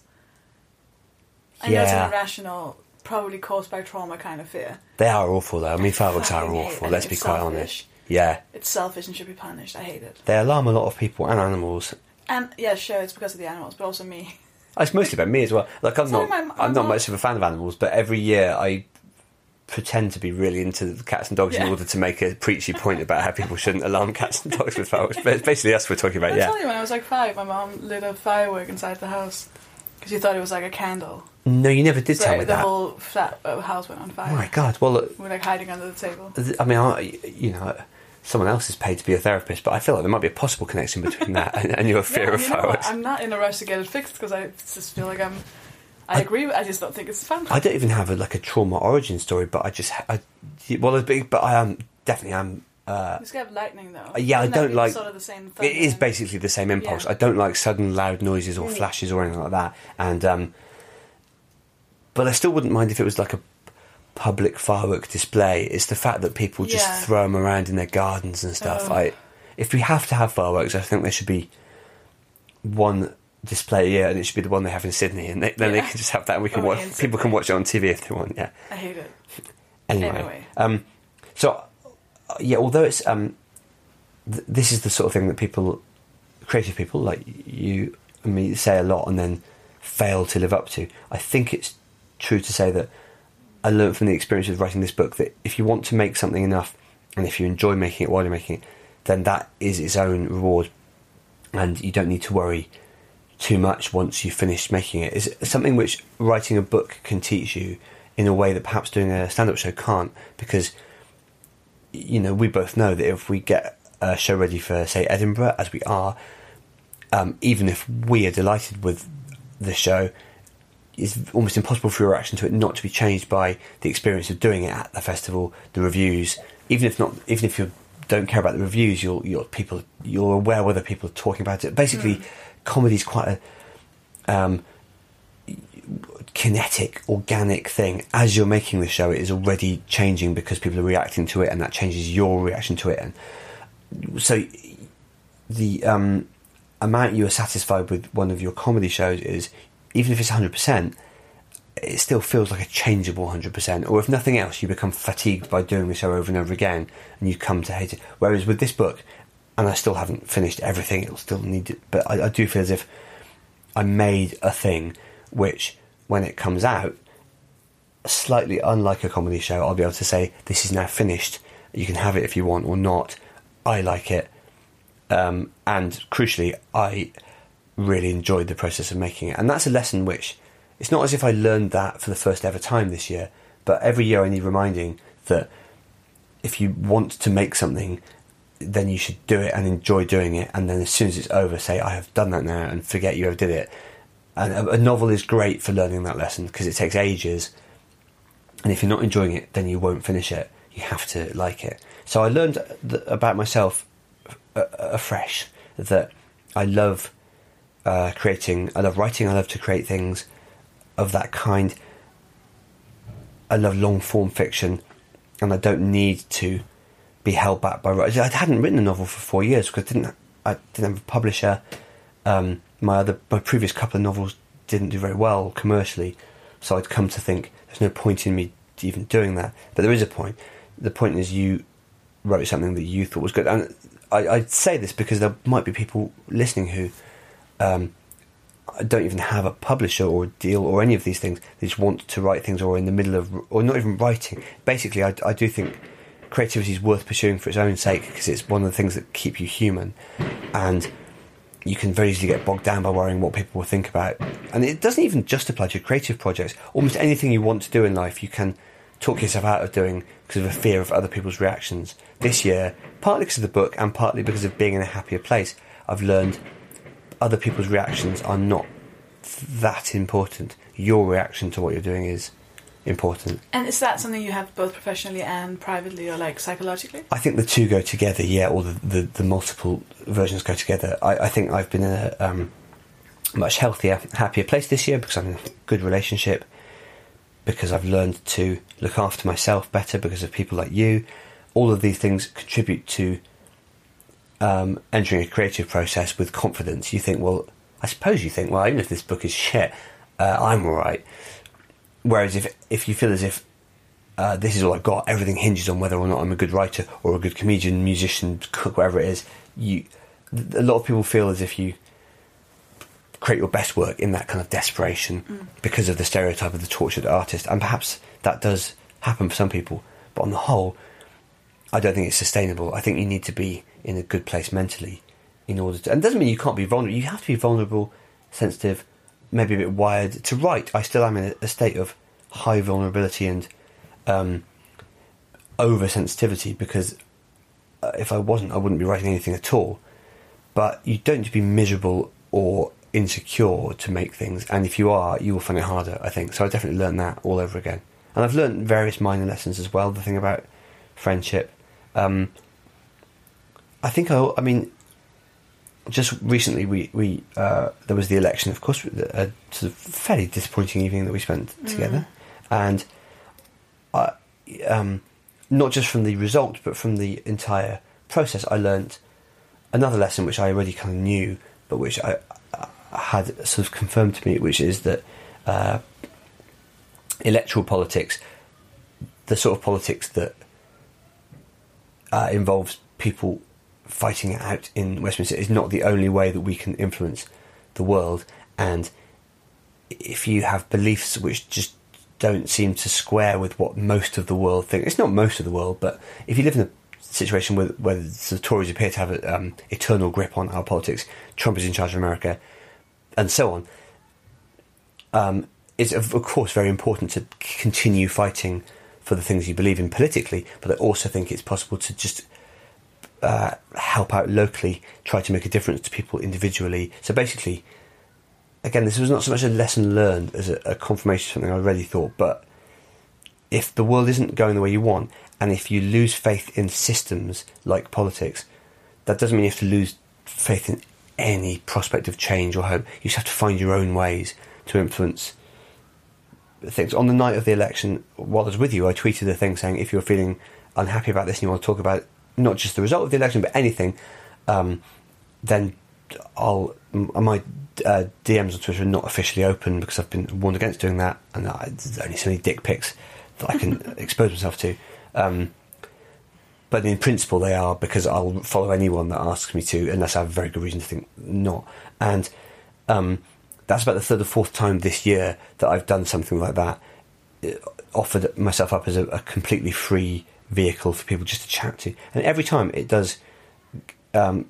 I know it's Yeah. an irrational, probably caused by trauma kind of fear. They are awful, though. I mean, fireworks are awful. Let's be quite selfish. honest. Yeah, It's selfish and should be punished. I hate it. they alarm a lot of people and animals. And yeah, sure, it's because of the animals, but also me. It's mostly about me as well. Like I'm Sorry, not, my- I'm I'm not much of a fan of animals, but every year I pretend to be really into cats and dogs in order to make a preachy point about how people shouldn't alarm cats and dogs with fireworks. But it's basically us we're talking about. I Yeah. tell you, when I was like five, my mom lit a firework inside the house because you thought it was like a candle. No, you never did tell me the that. whole flat, uh, house went on fire. Oh my god! Well, look, We were like hiding under the table. th- I mean, I, you know, someone else is paid to be a therapist, but I feel like there might be a possible connection between that and, and your <laughs> fear Yeah, of you? I'm not in a rush to get it fixed because I just feel like I'm. I, agree. with- I just don't think it's fun. I don't even have a, like a trauma origin story, but I just, I, well, big, but I am definitely am. Uh, It's got lightning though. Uh, yeah, I Wouldn't that don't like- Sort of the same. Thing? it is basically the same impulse. Yeah. I don't like sudden loud noises or Mm. flashes or anything like that, and um, but I still wouldn't mind if it was like a public firework display. It's the fact that people just Yeah. throw them around in their gardens and stuff. Ugh. I, if we have to have fireworks, I think there should be one display a year, and it should be the one they have in Sydney, and they, then they can just have that, and we can Only watch. People can watch it on TV if they want. Yeah. I hate it. Anyway, Anyway. um, so uh, yeah, although it's um, th- this is the sort of thing that people, creative people like you and me, say a lot and then fail to live up to. I think it's true to say that I learned from the experience of writing this book that if you want to make something enough, and if you enjoy making it while you're making it, then that is its own reward, and you don't need to worry too much once you've finished making it. It's something which writing a book can teach you in a way that perhaps doing a stand-up show can't, because you know we both know that if we get a show ready for say Edinburgh, as we are, um, even if we are delighted with the show, it's almost impossible for your reaction to it not to be changed by the experience of doing it at the festival, the reviews. Even if not, even if you don't care about the reviews, you're you're people you're aware whether people are talking about it. Basically, comedy is quite a um, kinetic, organic thing. As you're making the show, it is already changing because people are reacting to it, and that changes your reaction to it. And so, the um, amount you are satisfied with one of your comedy shows is, even if it's 100%, it still feels like a changeable 100%. Or if nothing else, you become fatigued by doing the show over and over again and you come to hate it. Whereas with this book, and I still haven't finished everything, it'll still need but I, I do feel as if I made a thing which, when it comes out, slightly unlike a comedy show, I'll be able to say, this is now finished. You can have it if you want or not. I like it. Um, and crucially, I really enjoyed the process of making it. And that's a lesson which it's not as if I learned that for the first ever time this year, But every year I need reminding that if you want to make something, then you should do it and enjoy doing it. And then as soon as it's over, say, I have done that now and forget you ever did it. And a, a novel is great for learning that lesson because it takes ages. And if you're not enjoying it, then you won't finish it. You have to like it. So I learned th- about myself uh, afresh that I love uh, creating, I love writing, I love to create things of that kind. I love long form fiction, and I don't need to be held back by writers. I hadn't written a novel for four years because I didn't. I didn't have a publisher. Um, my other, my previous couple of novels didn't do very well commercially, so I'd come to think there's no point in me even doing that. But there is a point. The point is you wrote something that you thought was good, and I, I say this because there might be people listening who um, don't even have a publisher or a deal or any of these things. They just want to write things or in the middle of, or not even writing. Basically, I, I do think creativity is worth pursuing for its own sake because it's one of the things that keep you human. And you can very easily get bogged down by worrying what people will think about. And it doesn't even just apply to creative projects. Almost anything you want to do in life, you can talk yourself out of doing because of a fear of other people's reactions. This year, partly because of the book and partly because of being in a happier place, I've learned other people's reactions are not that important. Your reaction to what you're doing is important. And is that something you have both professionally and privately, or like psychologically? I think the two go together, yeah, or the, the, the multiple versions go together. I, I think I've been in a um, much healthier, happier place this year because I'm in a good relationship, because I've learned to look after myself better because of people like you. All of these things contribute to um, entering a creative process with confidence. You think, well, I suppose you think, well, even if this book is shit, uh, I'm all right. Whereas if if you feel as if uh, this is all I've got, everything hinges on whether or not I'm a good writer or a good comedian, musician, cook, whatever it is. You, a lot of people feel as if you create your best work in that kind of desperation mm. because of the stereotype of the tortured artist, and perhaps that does happen for some people. But on the whole, I don't think it's sustainable. I think you need to be in a good place mentally in order to. And it doesn't mean you can't be vulnerable. You have to be vulnerable, sensitive, maybe a bit wired. To write, I still am in a, state of high vulnerability and um, oversensitivity because uh, if I wasn't, I wouldn't be writing anything at all. But you don't need to be miserable or insecure to make things, and if you are, you will find it harder. I think so. I definitely learned that all over again, and I've learned various minor lessons as well. The thing about friendship. Um, I think I, I mean, just recently we we uh, there was the election, of course, a sort of fairly disappointing evening that we spent mm. together, and I, um, not just from the result, but from the entire process, I learnt another lesson which I already kind of knew, but which I, I had sort of confirmed to me, which is that uh, electoral politics, the sort of politics that uh, involves people fighting it out in Westminster is not the only way that we can influence the world. And if you have beliefs which just don't seem to square with what most of the world think, it's not most of the world, but if you live in a situation where, where the Tories appear to have an um, eternal grip on our politics, Trump is in charge of America, and so on, um, it's of course very important to continue fighting for the things you believe in politically, but I also think it's possible to just uh, help out locally, try to make a difference to people individually. So basically, again, this was not so much a lesson learned as a, a confirmation of something I already thought, but if the world isn't going the way you want, and if you lose faith in systems like politics, that doesn't mean you have to lose faith in any prospect of change or hope. You just have to find your own ways to influence things. On the night of the election, while I was with you, I tweeted a thing saying if you're feeling unhappy about this and you want to talk about not just the result of the election, but anything, um, then I'll my uh, DMs on Twitter are not officially open because I've been warned against doing that, and I, there's only so many dick pics that I can <laughs> expose myself to. Um, but in principle, they are because I'll follow anyone that asks me to, unless I have a very good reason to think not. And um, that's about the third or fourth time this year that I've done something like that. It offered myself up as a, a completely free vehicle for people just to chat to, and every time it does, um,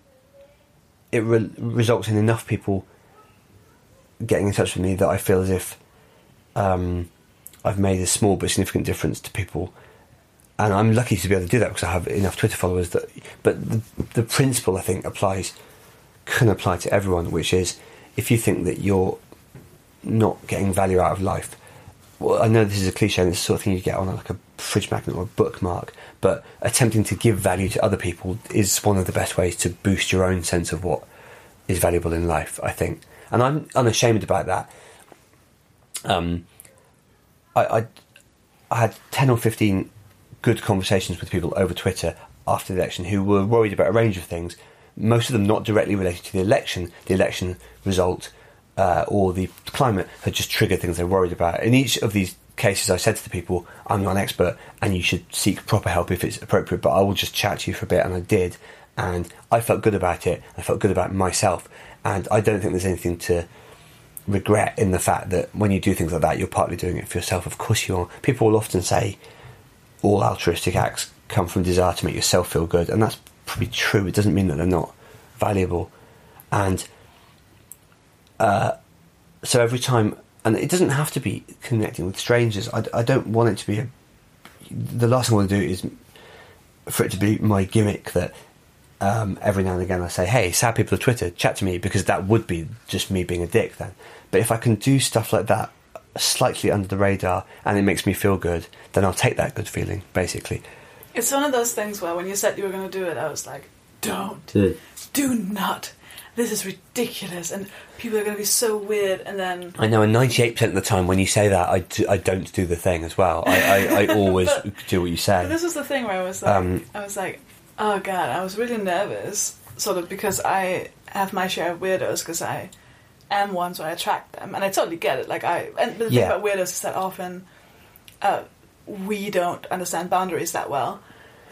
it re- results in enough people getting in touch with me that I feel as if um, I've made a small but significant difference to people. And I'm lucky to be able to do that because I have enough Twitter followers that. But the, the principle I think applies, can apply to everyone, which is if you think that you're not getting value out of life, well, I know this is a cliche and it's the sort of thing you get on like a fridge magnet or a bookmark, but attempting to give value to other people is one of the best ways to boost your own sense of what is valuable in life, I think. And I'm unashamed about that. Um, I, I, I had 10 or 15 good conversations with people over Twitter after the election who were worried about a range of things, most of them not directly related to the election, the election result, uh, or the climate had just triggered things they're worried about. In each of these cases, I said to the people, I'm not an expert and you should seek proper help if it's appropriate, but I will just chat to you for a bit. And I did. And I felt good about it. I felt good about myself. And I don't think there's anything to regret in the fact that when you do things like that, you're partly doing it for yourself. Of course, you are. People will often say all altruistic acts come from desire to make yourself feel good, and that's probably true. It doesn't mean that they're not valuable. And uh, so every time, and it doesn't have to be connecting with strangers. I, I don't want it to be a. The last thing I want to do is for it to be my gimmick that um, every now and again I say, "Hey, sad people of Twitter, chat to me," because that would be just me being a dick then. But if I can do stuff like that slightly under the radar and it makes me feel good, then I'll take that good feeling. Basically, It's one of those things where when you said you were going to do it, I was like, don't. Hmm. Do not. This is ridiculous. And people are going to be so weird. And then. I know, and ninety-eight percent of the time when you say that, I, do, I don't do the thing as well. I, I, I <laughs> always But- do what you say. this was the thing where I was like, Um, I was like, oh god, I was really nervous, sort of because I have my share of weirdos because I am one, so I attract them, and I totally get it. Like I, and the thing Yeah. about weirdos is that often uh, we don't understand boundaries that well.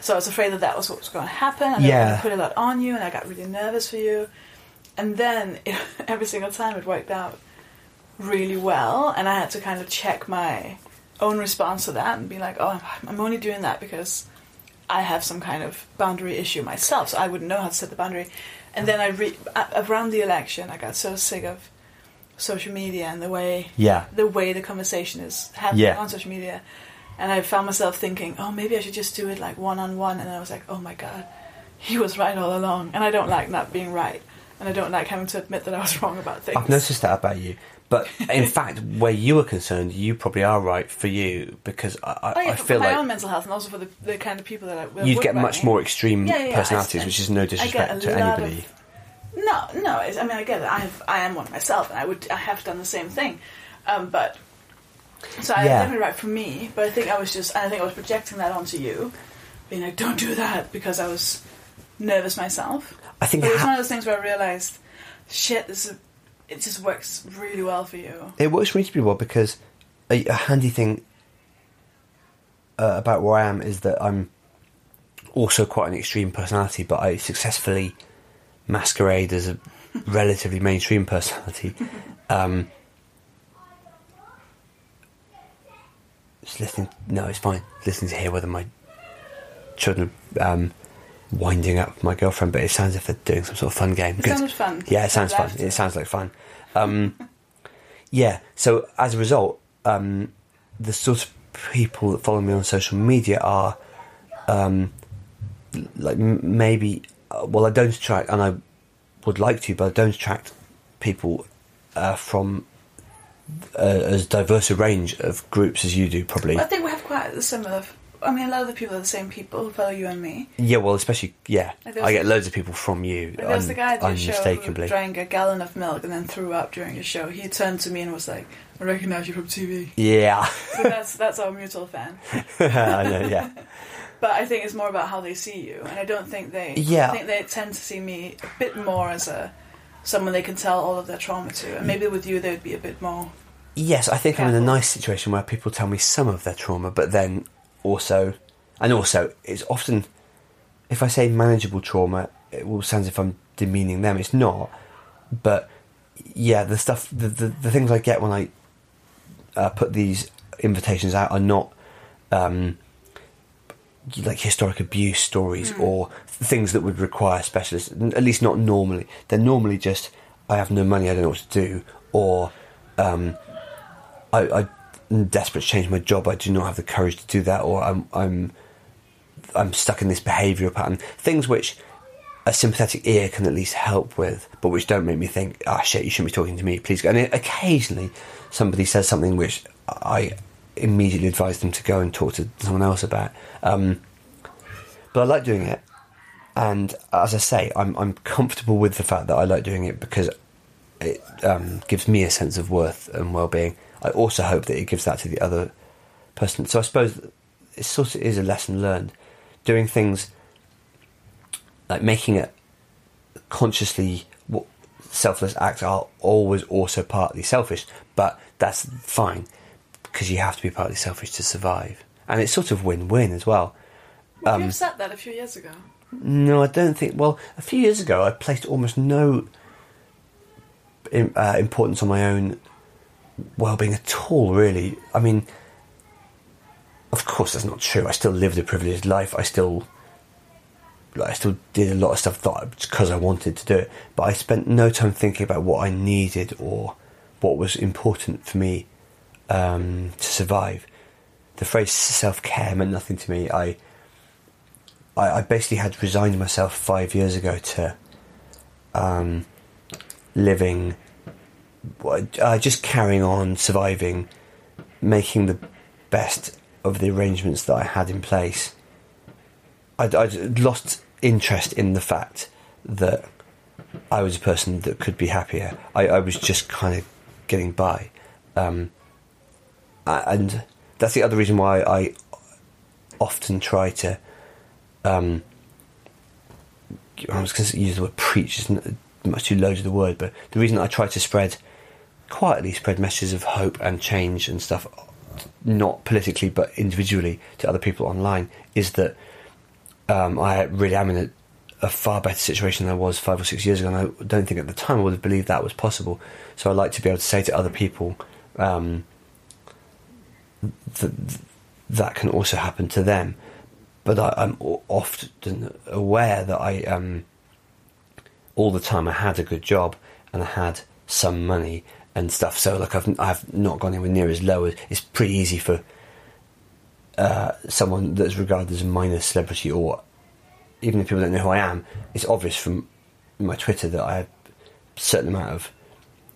So I was afraid that that was what was going to happen, and they were Yeah. going to put a lot on you, and I got really nervous for you. And then <laughs> every single time it worked out really well, and I had to kind of check my own response to that and be like, oh, I'm only doing that because I have some kind of boundary issue myself, so I wouldn't know how to set the boundary. And then I re- around the election, I got so sick of social media and the way Yeah. the way the conversation is happening Yeah. on social media. And I found myself thinking, oh, maybe I should just do it like one on one. And I was like, oh my god, he was right all along. And I don't like not being right. And I don't like having to admit that I was <laughs> wrong about things. I've noticed that about you. But in <laughs> fact, where you are concerned, you probably are right for you because I, I, Oh, yeah, I for feel my like own mental health and also for the, the kind of people that I will you'd get much me. more extreme Yeah, yeah, personalities, which is no disrespect to anybody. of- No, no. I mean, I get it. I have, I am one myself, and I would, I have done the same thing. Um, but so I Yeah. definitely right for me. But I think I was just, I think I was projecting that onto you, being like, "Don't do that," because I was nervous myself. I think it was ha- one of those things where I realized, shit, this is, it just works really well for you. It works reasonably well because a, a handy thing uh, about where I am is that I'm also quite an extreme personality, but I successfully masquerade as a <laughs> relatively mainstream personality. Um, just listening. No, it's fine. Listening to hear whether my children um, winding up my girlfriend, but it sounds as if they're doing some sort of fun game. It sounded fun. Yeah, it sounds fun. It sounds like fun. Um, yeah. So as a result, um, the sort of people that follow me on social media are um, like maybe. Uh, well, I don't attract, and I would like to, but I don't attract people uh, from uh, as diverse a range of groups as you do, probably. I think we have quite a similar. I mean, a lot of the people are the same people who follow you and me. Yeah, well, especially yeah, Like I get loads of people from you. Like, there was the guy at your show drank a gallon of milk and then threw up during your show. He turned to me and was like, "I recognize you from TV." Yeah, <laughs> So that's that's our mutual fan. <laughs> I know. Yeah, <laughs> But I think it's more about how they see you, and I don't think they. Yeah. I think they tend to see me a bit more as a someone they can tell all of their trauma to, and maybe with you they would be a bit more. Yes, I think I'm in a nice situation where people tell me some of their trauma, but then also, and also, it's often, if I say manageable trauma, it will sound as if I'm demeaning them. It's not, but yeah, the stuff, the the, the things I get when I uh, put these invitations out are not um, like historic abuse stories or things that would require specialists. At least not normally. They're normally just I have no money, I don't know what to do, or um, I, I desperate to change my job, I do not have the courage to do that, or I'm I'm I'm stuck in this behavioural pattern. Things which a sympathetic ear can at least help with, but which don't make me think, ah, shit, you shouldn't be talking to me, please go. And occasionally somebody says something which I immediately advise them to go and talk to someone else about. Um, but I like doing it, and as I say, I'm I'm comfortable with the fact that I like doing it because it um, gives me a sense of worth and well-being. I also hope that it gives that to the other person. So I suppose it sort of is a lesson learned. Doing things like making it consciously selfless acts are always also partly selfish, but that's fine because you have to be partly selfish to survive, and it's sort of win-win as well. Would you have said that a few years ago? No, I don't think. Well, a few years ago, I placed almost no uh, importance on my own well-being at all. Really, I mean, of course, that's not true. I still lived a privileged life. I still, like, I still did a lot of stuff because I wanted to do it. But I spent no time thinking about what I needed or what was important for me um, to survive. The phrase self-care meant nothing to me. I, I, I basically had resigned myself five years ago to um, living, uh, just carrying on, surviving, making the best of the arrangements that I had in place, I'd, I'd lost interest in the fact that I was a person that could be happier. I, I was just kind of getting by. Um, and that's the other reason why I often try to. Um, I was going to use the word preach, it's much too loaded the word, but the reason I try to spread, quietly spread messages of hope and change and stuff not politically but individually to other people online is that um, I really am in a, a, far better situation than I was five or six years ago, and I don't think at the time I would have believed that was possible. So I like to be able to say to other people um, that that can also happen to them. But I, am often aware that I um, all the time I had a good job and I had some money and stuff. So like I've I've not gone anywhere near as low as it's pretty easy for uh, someone that's regarded as a minor celebrity or even if people don't know who I am, it's obvious from my Twitter that I have a certain amount of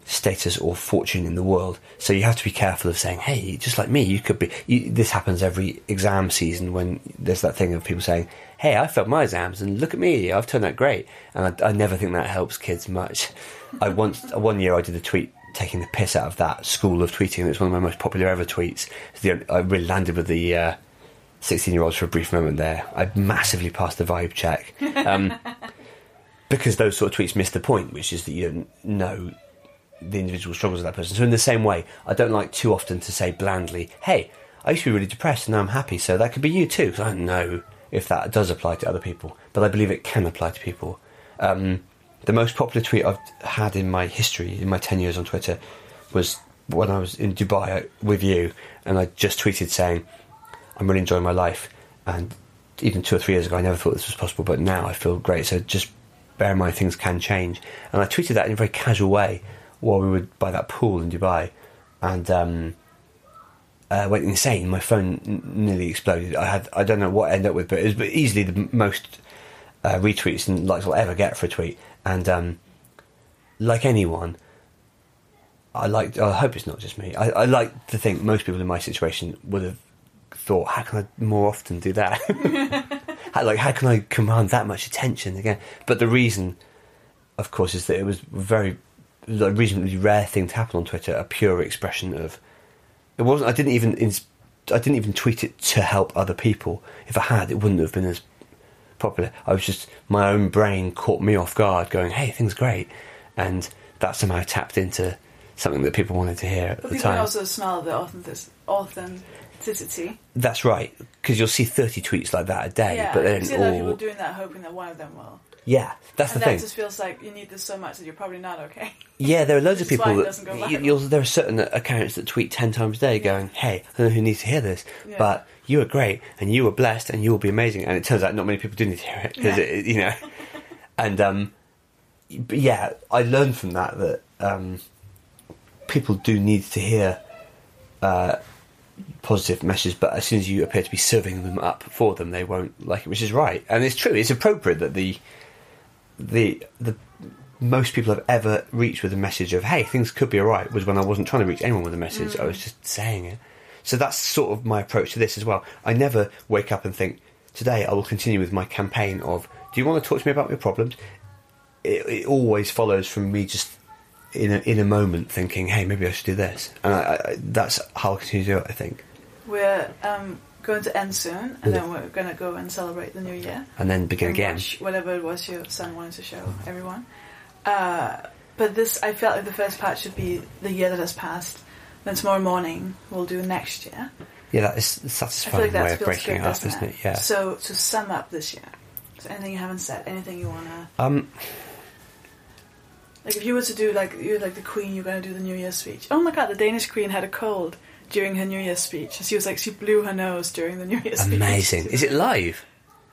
status or fortune in the world. So you have to be careful of saying, "Hey, just like me, you could be." You, this happens every exam season when there's that thing of people saying, "Hey, I failed my exams, and look at me, I've turned out great." And I, I never think that helps kids much. I once one year I did a tweet taking the piss out of that school of tweeting. It's one of my most popular ever tweets. I really landed with the sixteen-year-olds for a brief moment there. I massively passed the vibe check <laughs> um, because those sort of tweets miss the point, which is that you don't know the individual struggles of that person. So in the same way, I don't like too often to say blandly, "Hey, I used to be really depressed and now I'm happy." So that could be you too, because I don't know if that does apply to other people, but I believe it can apply to people. Um, the most popular tweet I've had in my history, in my 10 years on Twitter, was when I was in Dubai with you, and I just tweeted saying, I'm really enjoying my life. And even two or three years ago, I never thought this was possible, but now I feel great. So just bear in mind things can change. And I tweeted that in a very casual way while we were by that pool in Dubai. And um, uh, went insane. My phone n- nearly exploded. I had I don't know what I ended up with, but it was easily the most uh, retweets and likes I'll ever get for a tweet. And um, like anyone, I like. I hope it's not just me. I, I, like to think most people in my situation would have thought, "How can I more often do that? <laughs> how, like, how can I command that much attention again?" But the reason, of course, is that it was very a reasonably rare thing to happen on Twitter. A pure expression of it wasn't. I didn't even. I didn't even tweet it to help other people. If I had, it wouldn't have been as popular. I was just my own brain caught me off guard, going, "Hey, things great," and that somehow tapped into something that people wanted to hear at but the people time. also smell the authentic- authenticity. That's right, because you'll see thirty tweets like that a day, yeah, but you then see a lot of people all doing that, hoping that one of them will. yeah, that's and the that thing. just feels like you need this so much that you're probably not okay. Yeah, there are loads of Which is why people that you, there are certain accounts that tweet ten times a day, going, "Hey, I don't know who needs to hear this, Yeah. but you are great and you are blessed and you will be amazing." And it turns out not many people do need to hear it because Yeah. it, you know, <laughs> and um, but yeah, I learned from that that um, people do need to hear uh, positive messages, but as soon as you appear to be serving them up for them, they won't like it, which is right. And it's true. It's appropriate that the the the most people I've ever reached with a message of "Hey, things could be alright" was when I wasn't trying to reach anyone with a message. I was just saying it. So that's sort of my approach to this as well. I never wake up and think today I will continue with my campaign of "Do you want to talk to me about your problems?" It, it always follows from me just in a, in a moment thinking, "Hey, maybe I should do this," and I, I, that's how I'll continue to do it. I think, We're um, going to end soon, and then we're going to go and celebrate the new year. and then begin and again. whatever it was your son wanted to show everyone. Uh, but this, I felt like the first part should be the year that has passed. Then tomorrow morning we'll do next year. Yeah, that is a I satisfying feel like way of breaking good, it up, isn't it? Yeah. So to sum up this year, so anything you haven't said, anything you wanna Um, like, if you were to do like you're like the Queen, you're gonna do the New Year's speech. Oh my God, the Danish Queen had a cold during her New Year's speech. She was like she blew her nose during the New Year's speech. amazing. Is it live?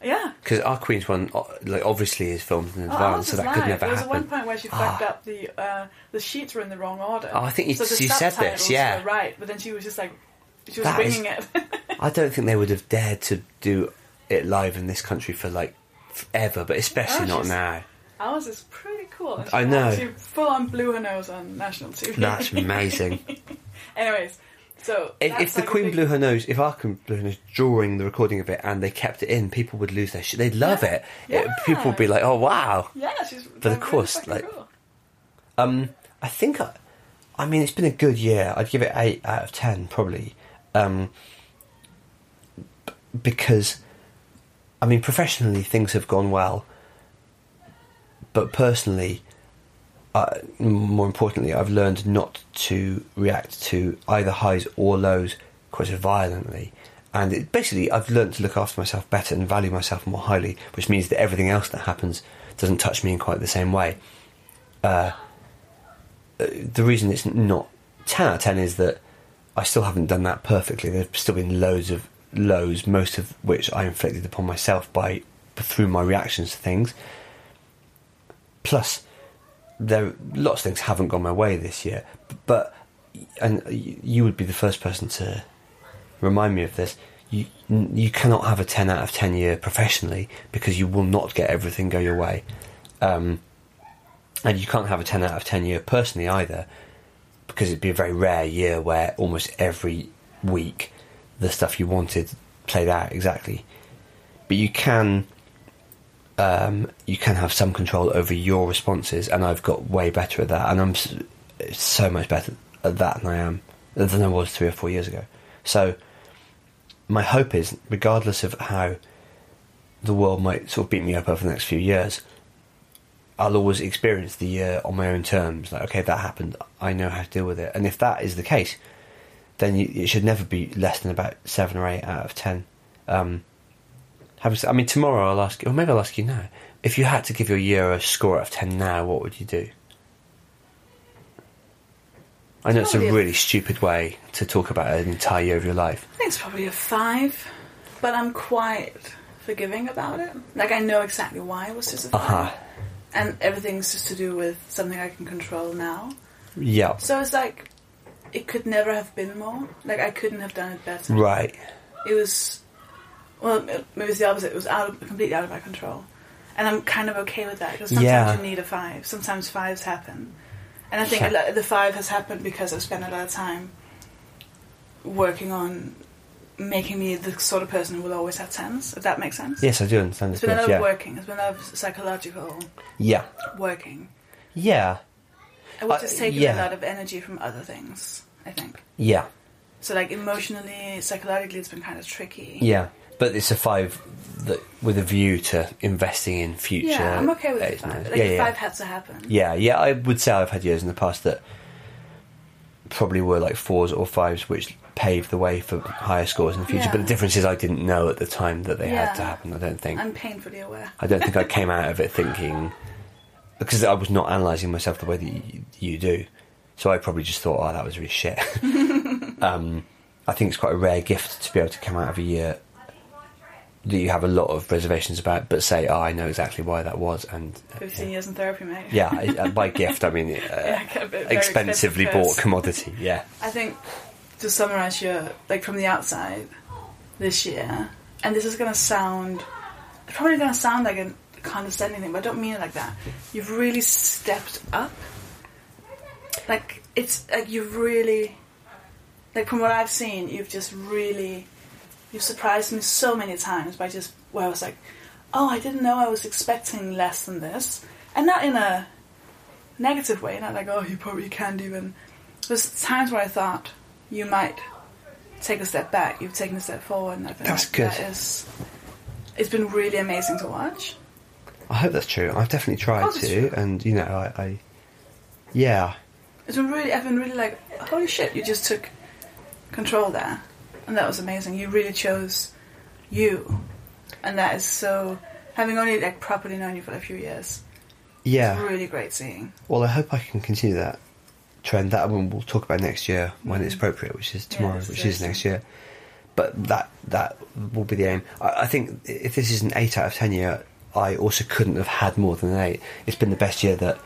Yeah. Because our Queen's one, like, obviously is filmed in Oh, advance, ours so is that live. could never There was happen. one point where she fucked Ah. up the uh, the sheets were in the wrong order. Oh, I think you- so you said this, yeah. were right, but then she was just like she was That is- winging it. <laughs> I don't think they would have dared to do it live in this country for like forever, but especially Oh, not now. Ours is pretty cool. I know. She full on blew her nose on national TV. That's amazing. <laughs> Anyways, so if, if the Queen blew her nose, if our Queen blew her nose during the recording of it and they kept it in, people would lose their shit. They'd love Yeah. it. it. Yeah. People would be like, "Oh wow." yeah, she's of course, really like- cool. Um, I think, I, I mean, it's been a good year. I'd give it eight out of ten, probably, um, b- because, I mean, professionally things have gone well, but personally, uh, more importantly, I've learned not to react to either highs or lows quite so violently. And it, basically, I've learned to look after myself better and value myself more highly, which means that everything else that happens doesn't touch me in quite the same way the reason it's not 10 out of 10 is that I still haven't done that perfectly. There's still been loads of lows, most of which I inflicted upon myself by through my reactions to things. Plus, there lots of things haven't gone my way this year, but and you would be the first person to remind me of this. You you cannot have a 10 out of 10 year professionally because you will not get everything go your way. Um, and you can't have a 10 out of 10 year personally either, because it'd be a very rare year where almost every week the stuff you wanted played out exactly. But you can. Um, you can have some control over your responses, and I've got way better at that, and I'm so much better at that than I am than I was three or four years ago. So, my hope is, regardless of how the world might sort of beat me up over the next few years, I'll always experience the year on my own terms. Like, okay, that happened. I know how to deal with it. And if that is the case, then you, it should never be less than about seven or eight out of ten. Um, s- I mean, tomorrow I'll ask you, or maybe I'll ask you now. If you had to give your year a score out of ten now, what would you do? I know it's a Probably a- really stupid way to talk about an entire year of your life. I think it's probably a five, but I'm quite forgiving about it. Like I know exactly why it was just a Uh-huh. and everything's just to do with something I can control now. Yeah. So it's like it could never have been more. Like I couldn't have done it better. Right. It was well, maybe it's the opposite. It was out of, completely out of my control, and I'm kind of okay with that because sometimes Yeah. you need a five. Sometimes fives happen, and I think Yeah. lot- the five has happened because I've spent a lot of time working on making me the sort of person who will always have tens. If that makes sense. Yes, I do understand It's been a lot Yeah. of working. It's been a lot of psychological Yeah. working. Yeah. It was just taking a lot of energy from other things. I think. Yeah. So like emotionally, psychologically, it's been kind of tricky. Yeah, but it's a five that with a view to investing in future. Yeah, I'm okay with five. it? Like yeah, yeah. five had to happen. yeah, yeah. I would say I've had years in the past that probably were like fours or fives, which paved the way for higher scores in the future. Yeah. But the difference is I didn't know at the time that they had to happen. I don't think. I'm painfully aware. I don't think I <laughs> came out of it thinking because I was not analysing myself the way that you, you do. So I probably just thought, oh, that was really shit. <laughs> um, I think it's quite a rare gift to be able to come out of a year that you have a lot of reservations about, but say, oh, I know exactly why that was. And uh, 15 years in therapy, mate. yeah, uh, by gift I mean <laughs> uh, Yeah, a bit- very expensively expensive bought commodity. Yeah, I think to summarize your like from the outside this year, and this is gonna sound probably gonna sound like a condescending thing, but I don't mean it like that. You've really stepped up. Like it's like you've really like from what I've seen, you've just really you've surprised me so many times by just where I was like, oh, I didn't know I was expecting less than this, and not in a negative way, not like oh, you probably can't even. There's times where I thought you might take a step back. You've taken a step forward, and I think That's good. That is, it's been really amazing to watch. I hope that's true. I've definitely tried to, and you know, I, I yeah, It's been really, I've been really like, holy shit, you just took control there. And that was amazing. You really chose you. And that is so, having only like properly known you for a few years, yeah. it's really great seeing. Well, I hope I can continue that trend. That one we'll talk about next year when it's mm-hmm. appropriate, which is tomorrow, which is next year. But that that will be the aim. I, I think if this is an eight out of ten year, I also couldn't have had more than an eight. It's been the best year that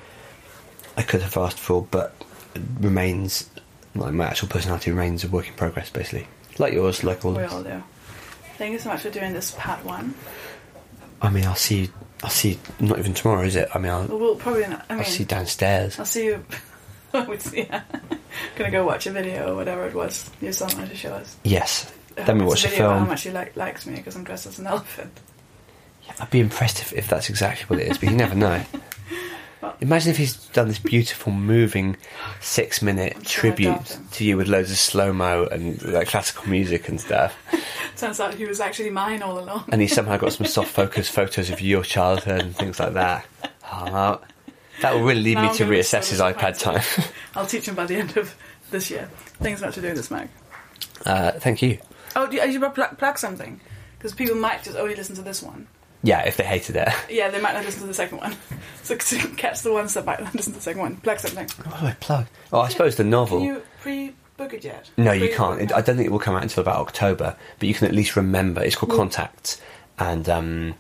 I could have asked for, but it remains like my actual personality remains a work in progress, basically. Like yours, like all We all do. Thank you so much for doing this part one. I mean, I'll see. You, I'll see. You, Not even tomorrow, is it? I mean, I'll, Well, probably not, I I'll mean, see downstairs. I'll see you. <laughs> we see, <laughs> Gonna go watch a video or whatever it was you saw wanted to show us. Yes. Then we watch the a video film. How much he like, likes me because I'm dressed as an <laughs> elephant. Yeah, I'd be impressed if, if that's exactly what it is, but you never know. Imagine if he's done this beautiful, moving, six-minute I'm sure I'd tribute to you with loads of slow mo and like classical music and stuff, <laughs> Turns out he was actually mine all along. and he somehow got some soft focus photos of your childhood and things like that. Oh, that will really lead Now me I'm to gonna reassess his iPad time. <laughs> I'll teach him by the end of this year. Thanks so much for doing this, Mag. uh, thank you. Oh, do you, you plug, plug something? Because people might just only listen to this one. Yeah, if they hated it. <laughs> Yeah, they might not listen to the second one. So <laughs> to catch the ones that might not listen to the second one, plug something. What do I plug? Oh, I suppose the novel. Can you pre-book it yet? No, you can't. It, I don't think it will come out until about October, but you can at least remember. It's called Contact, and um,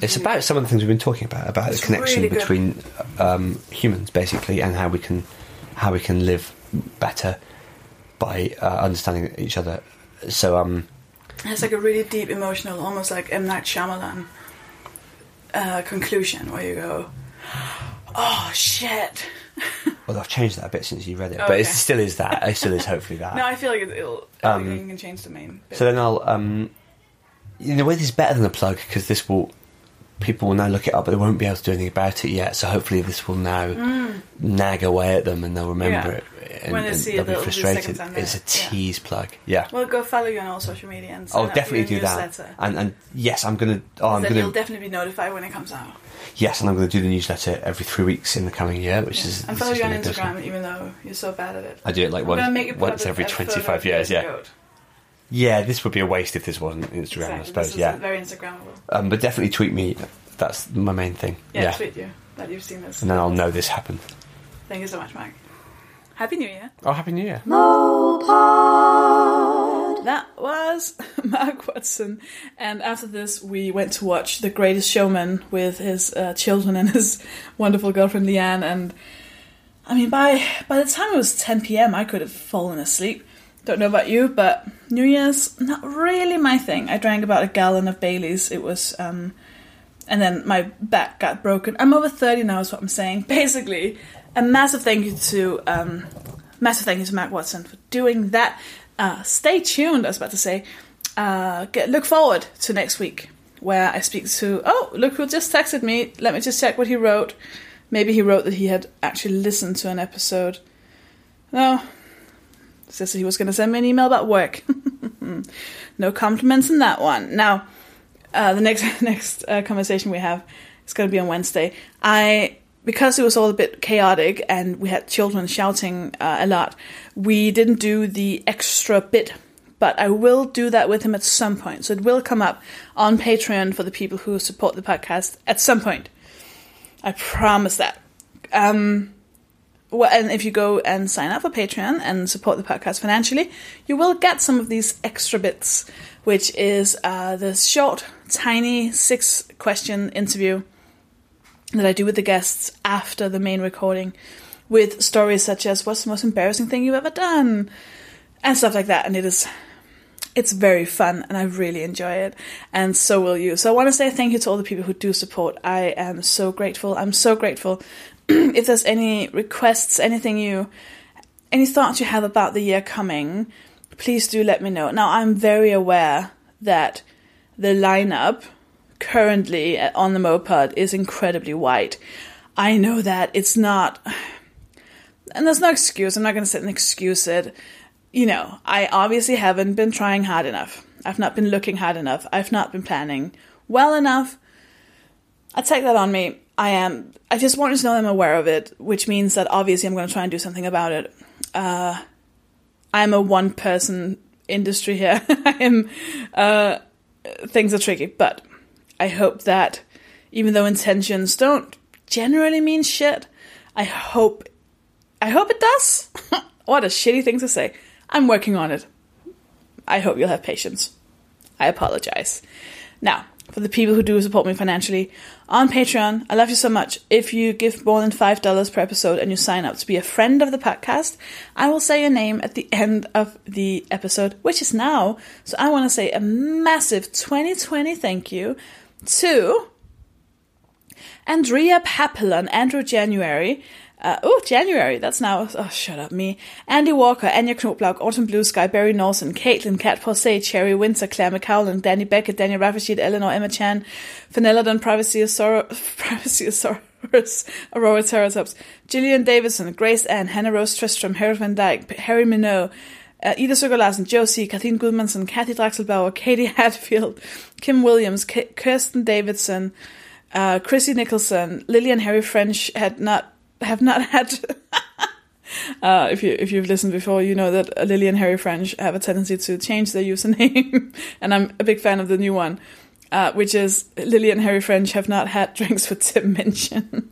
it's about some of the things we've been talking about about It's the connection really between um, humans, basically, and how we can how we can live better by uh, understanding each other. So, um, It's like a really deep, emotional, almost like M Night Shyamalan uh, conclusion where you go, "Oh shit." <laughs> well, I've changed that a bit since you read it, Oh, but it still is that. It still is <laughs> hopefully that. No, I feel like it- it'll. Um, everything can change the main. Bit. So then I'll, um, in a way, this is better than a plug because this will people will now look it up, but they won't be able to do anything about it yet. So hopefully, this will now nag away at them and they'll remember Mm. Yeah. it. And, When they and see they'll it, be frustrated. on It's a that, yeah. tease plug. Yeah. well, go follow you on all social media and I'll definitely do that. And and yes, I'm gonna. Oh, I'm then you'll definitely be notified when it comes out. Yes, and I'm gonna do the newsletter every three weeks in the coming year, which is. and follow you on gonna different. Instagram, even though you're so bad at it. I do it like I'm once, once every 25 years. Yeah. goat. Yeah, this would be a waste if this wasn't Instagram, Exactly. I suppose. This Yeah. very Instagrammable. Um, but definitely tweet me. That's my main thing. Yeah, yeah. tweet you that you've seen this. And then I'll know this happened. Thank you so much, Mike. Happy New Year. Oh, Happy New Year. Mopod. That was <laughs> Mark Watson. And after this, we went to watch The Greatest Showman with his uh, children and <laughs> his wonderful girlfriend Leanne. And I mean, by by the time it was 10 p.m., I could have fallen asleep. Don't know about you, but New Year's not really my thing. I drank about a gallon of Bailey's. It was, um, and then my back got broken. I'm over 30 now, is what I'm saying. <laughs> Basically, a massive thank you to um, massive thank you to Mark Watson for doing that. Uh, stay tuned. I was about to say, uh, get, look forward to next week where I speak to. Oh, look who just texted me. Let me just check what he wrote. Maybe he wrote that he had actually listened to an episode. No, says he was going to send me an email about work. <laughs> no compliments in that one. Now, uh, the next <laughs> next uh, conversation we have is going to be on Wednesday. I because it was all a bit chaotic and we had children shouting uh, a lot. We didn't do the extra bit, but I will do that with him at some point. So it will come up on Patreon for the people who support the podcast at some point. I promise that. Um, well, and if you go and sign up for Patreon and support the podcast financially, you will get some of these extra bits, which is uh, the short, tiny six question interview that I do with the guests after the main recording with stories such as what's the most embarrassing thing you've ever done? and stuff like that. And it is it's very fun and I really enjoy it, and so will you. So I want to say thank you to all the people who do support. I am so grateful. I'm so grateful. <clears throat> if there's any requests, anything you, any thoughts you have about the year coming, please do let me know. Now I'm very aware that the lineup currently on the moped is incredibly wide. I know that it's not, <sighs> and there's no excuse. I'm not going to sit and excuse it you know, I obviously haven't been trying hard enough. I've not been looking hard enough. I've not been planning well enough. I take that on me. I am. I just want you to know I'm aware of it, which means that obviously I'm going to try and do something about it. Uh, I'm a one person industry here. <laughs> I am. Uh, things are tricky, but I hope that even though intentions don't generally mean shit, I hope. I hope it does. <laughs> what a shitty thing to say. I'm working on it. I hope you'll have patience. I apologize. Now, for the people who do support me financially on Patreon, I love you so much. If you give more than $5 per episode and you sign up to be a friend of the podcast, I will say your name at the end of the episode, which is now. So I want to say a massive 2020 thank you to Andrea Papillon, Andrew January, uh, oh, January, that's now. Oh, shut up, me. Andy Walker, Anya Knobloch, Autumn Blue Sky, Barry Norson, Caitlin, Cat Posse, Cherry Winter, Claire McCowlin, Danny Beckett, Daniel Rafashid, Eleanor, Emma Chan, Vanelladon, Privacy <laughs> Privacy Aurora Terratops, Gillian Davidson, Grace Ann, Hannah Rose Tristram, Harry Van Dyke, Harry Minot, uh, Ida Søger Josie, Kathleen Gudmanson, Kathy Draxelbauer, Katie <laughs> Hadfield, Kim Williams, K- Kirsten Davidson, uh, Chrissy Nicholson, Lillian Harry French had not have not <laughs> had. uh, if you if you've listened before, you know that Lily and Harry French have a tendency to change their username, <laughs> and I'm a big fan of the new one, uh, which is Lily and Harry French have not had <laughs> drinks with Tim Minchin.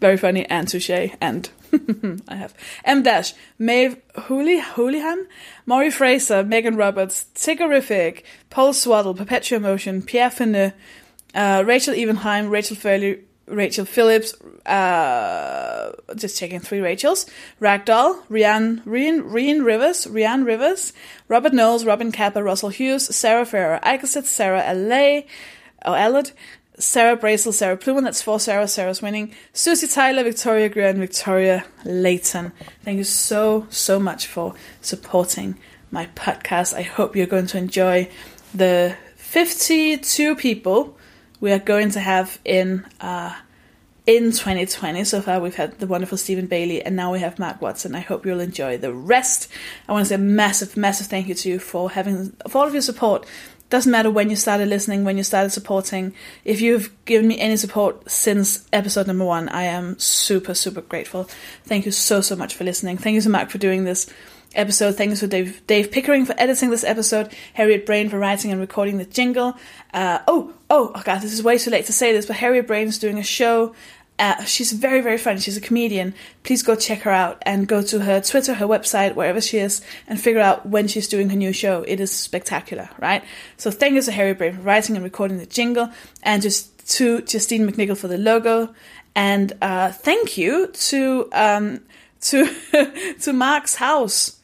Very funny and touche and I have M Dash, Maeve Hooli Houlihan, Maury Fraser, Megan Roberts, Tiggerific, Paul Swaddle, Perpetual Motion, Pierre Finney, uh, Rachel Evenheim, Rachel Fairley, Rachel Phillips, uh, just checking three Rachels, Ragdoll, Rian, Rian, Rian Rivers, Rian Rivers, Robert Knowles, Robin Kappa, Russell Hughes, Sarah Ferrer Icaset, Sarah L.A., or Allard, Sarah Brazel, Sarah Pluman, that's four Sarah, Sarah's winning, Susie Tyler, Victoria Greer, and Victoria Layton. Thank you so, so much for supporting my podcast. I hope you're going to enjoy the 52 people we are going to have in uh, in 2020. So far, we've had the wonderful Stephen Bailey, and now we have Mark Watson. I hope you'll enjoy the rest. I want to say a massive, massive thank you to you for having for all of your support. Doesn't matter when you started listening, when you started supporting. If you've given me any support since episode number one, I am super, super grateful. Thank you so, so much for listening. Thank you so much for doing this episode. Thanks to Dave, Dave Pickering for editing this episode, Harriet Braine for writing and recording the jingle. Uh, oh, oh, oh god, this is way too late to say this, but Harriet Braine's doing a show. Uh, she's very, very funny. She's a comedian. Please go check her out and go to her Twitter, her website, wherever she is, and figure out when she's doing her new show. It is spectacular, right? So thank you to Harriet Braine for writing and recording the jingle, and just to Justine McNichol for the logo, and uh, thank you to um, to <laughs> to Mark's house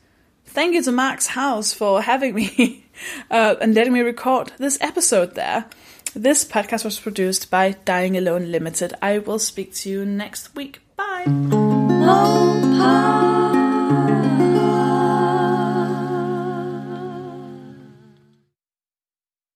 Thank you to Max House for having me <laughs> uh, and letting me record this episode there. This podcast was produced by Dying Alone Limited. I will speak to you next week. Bye.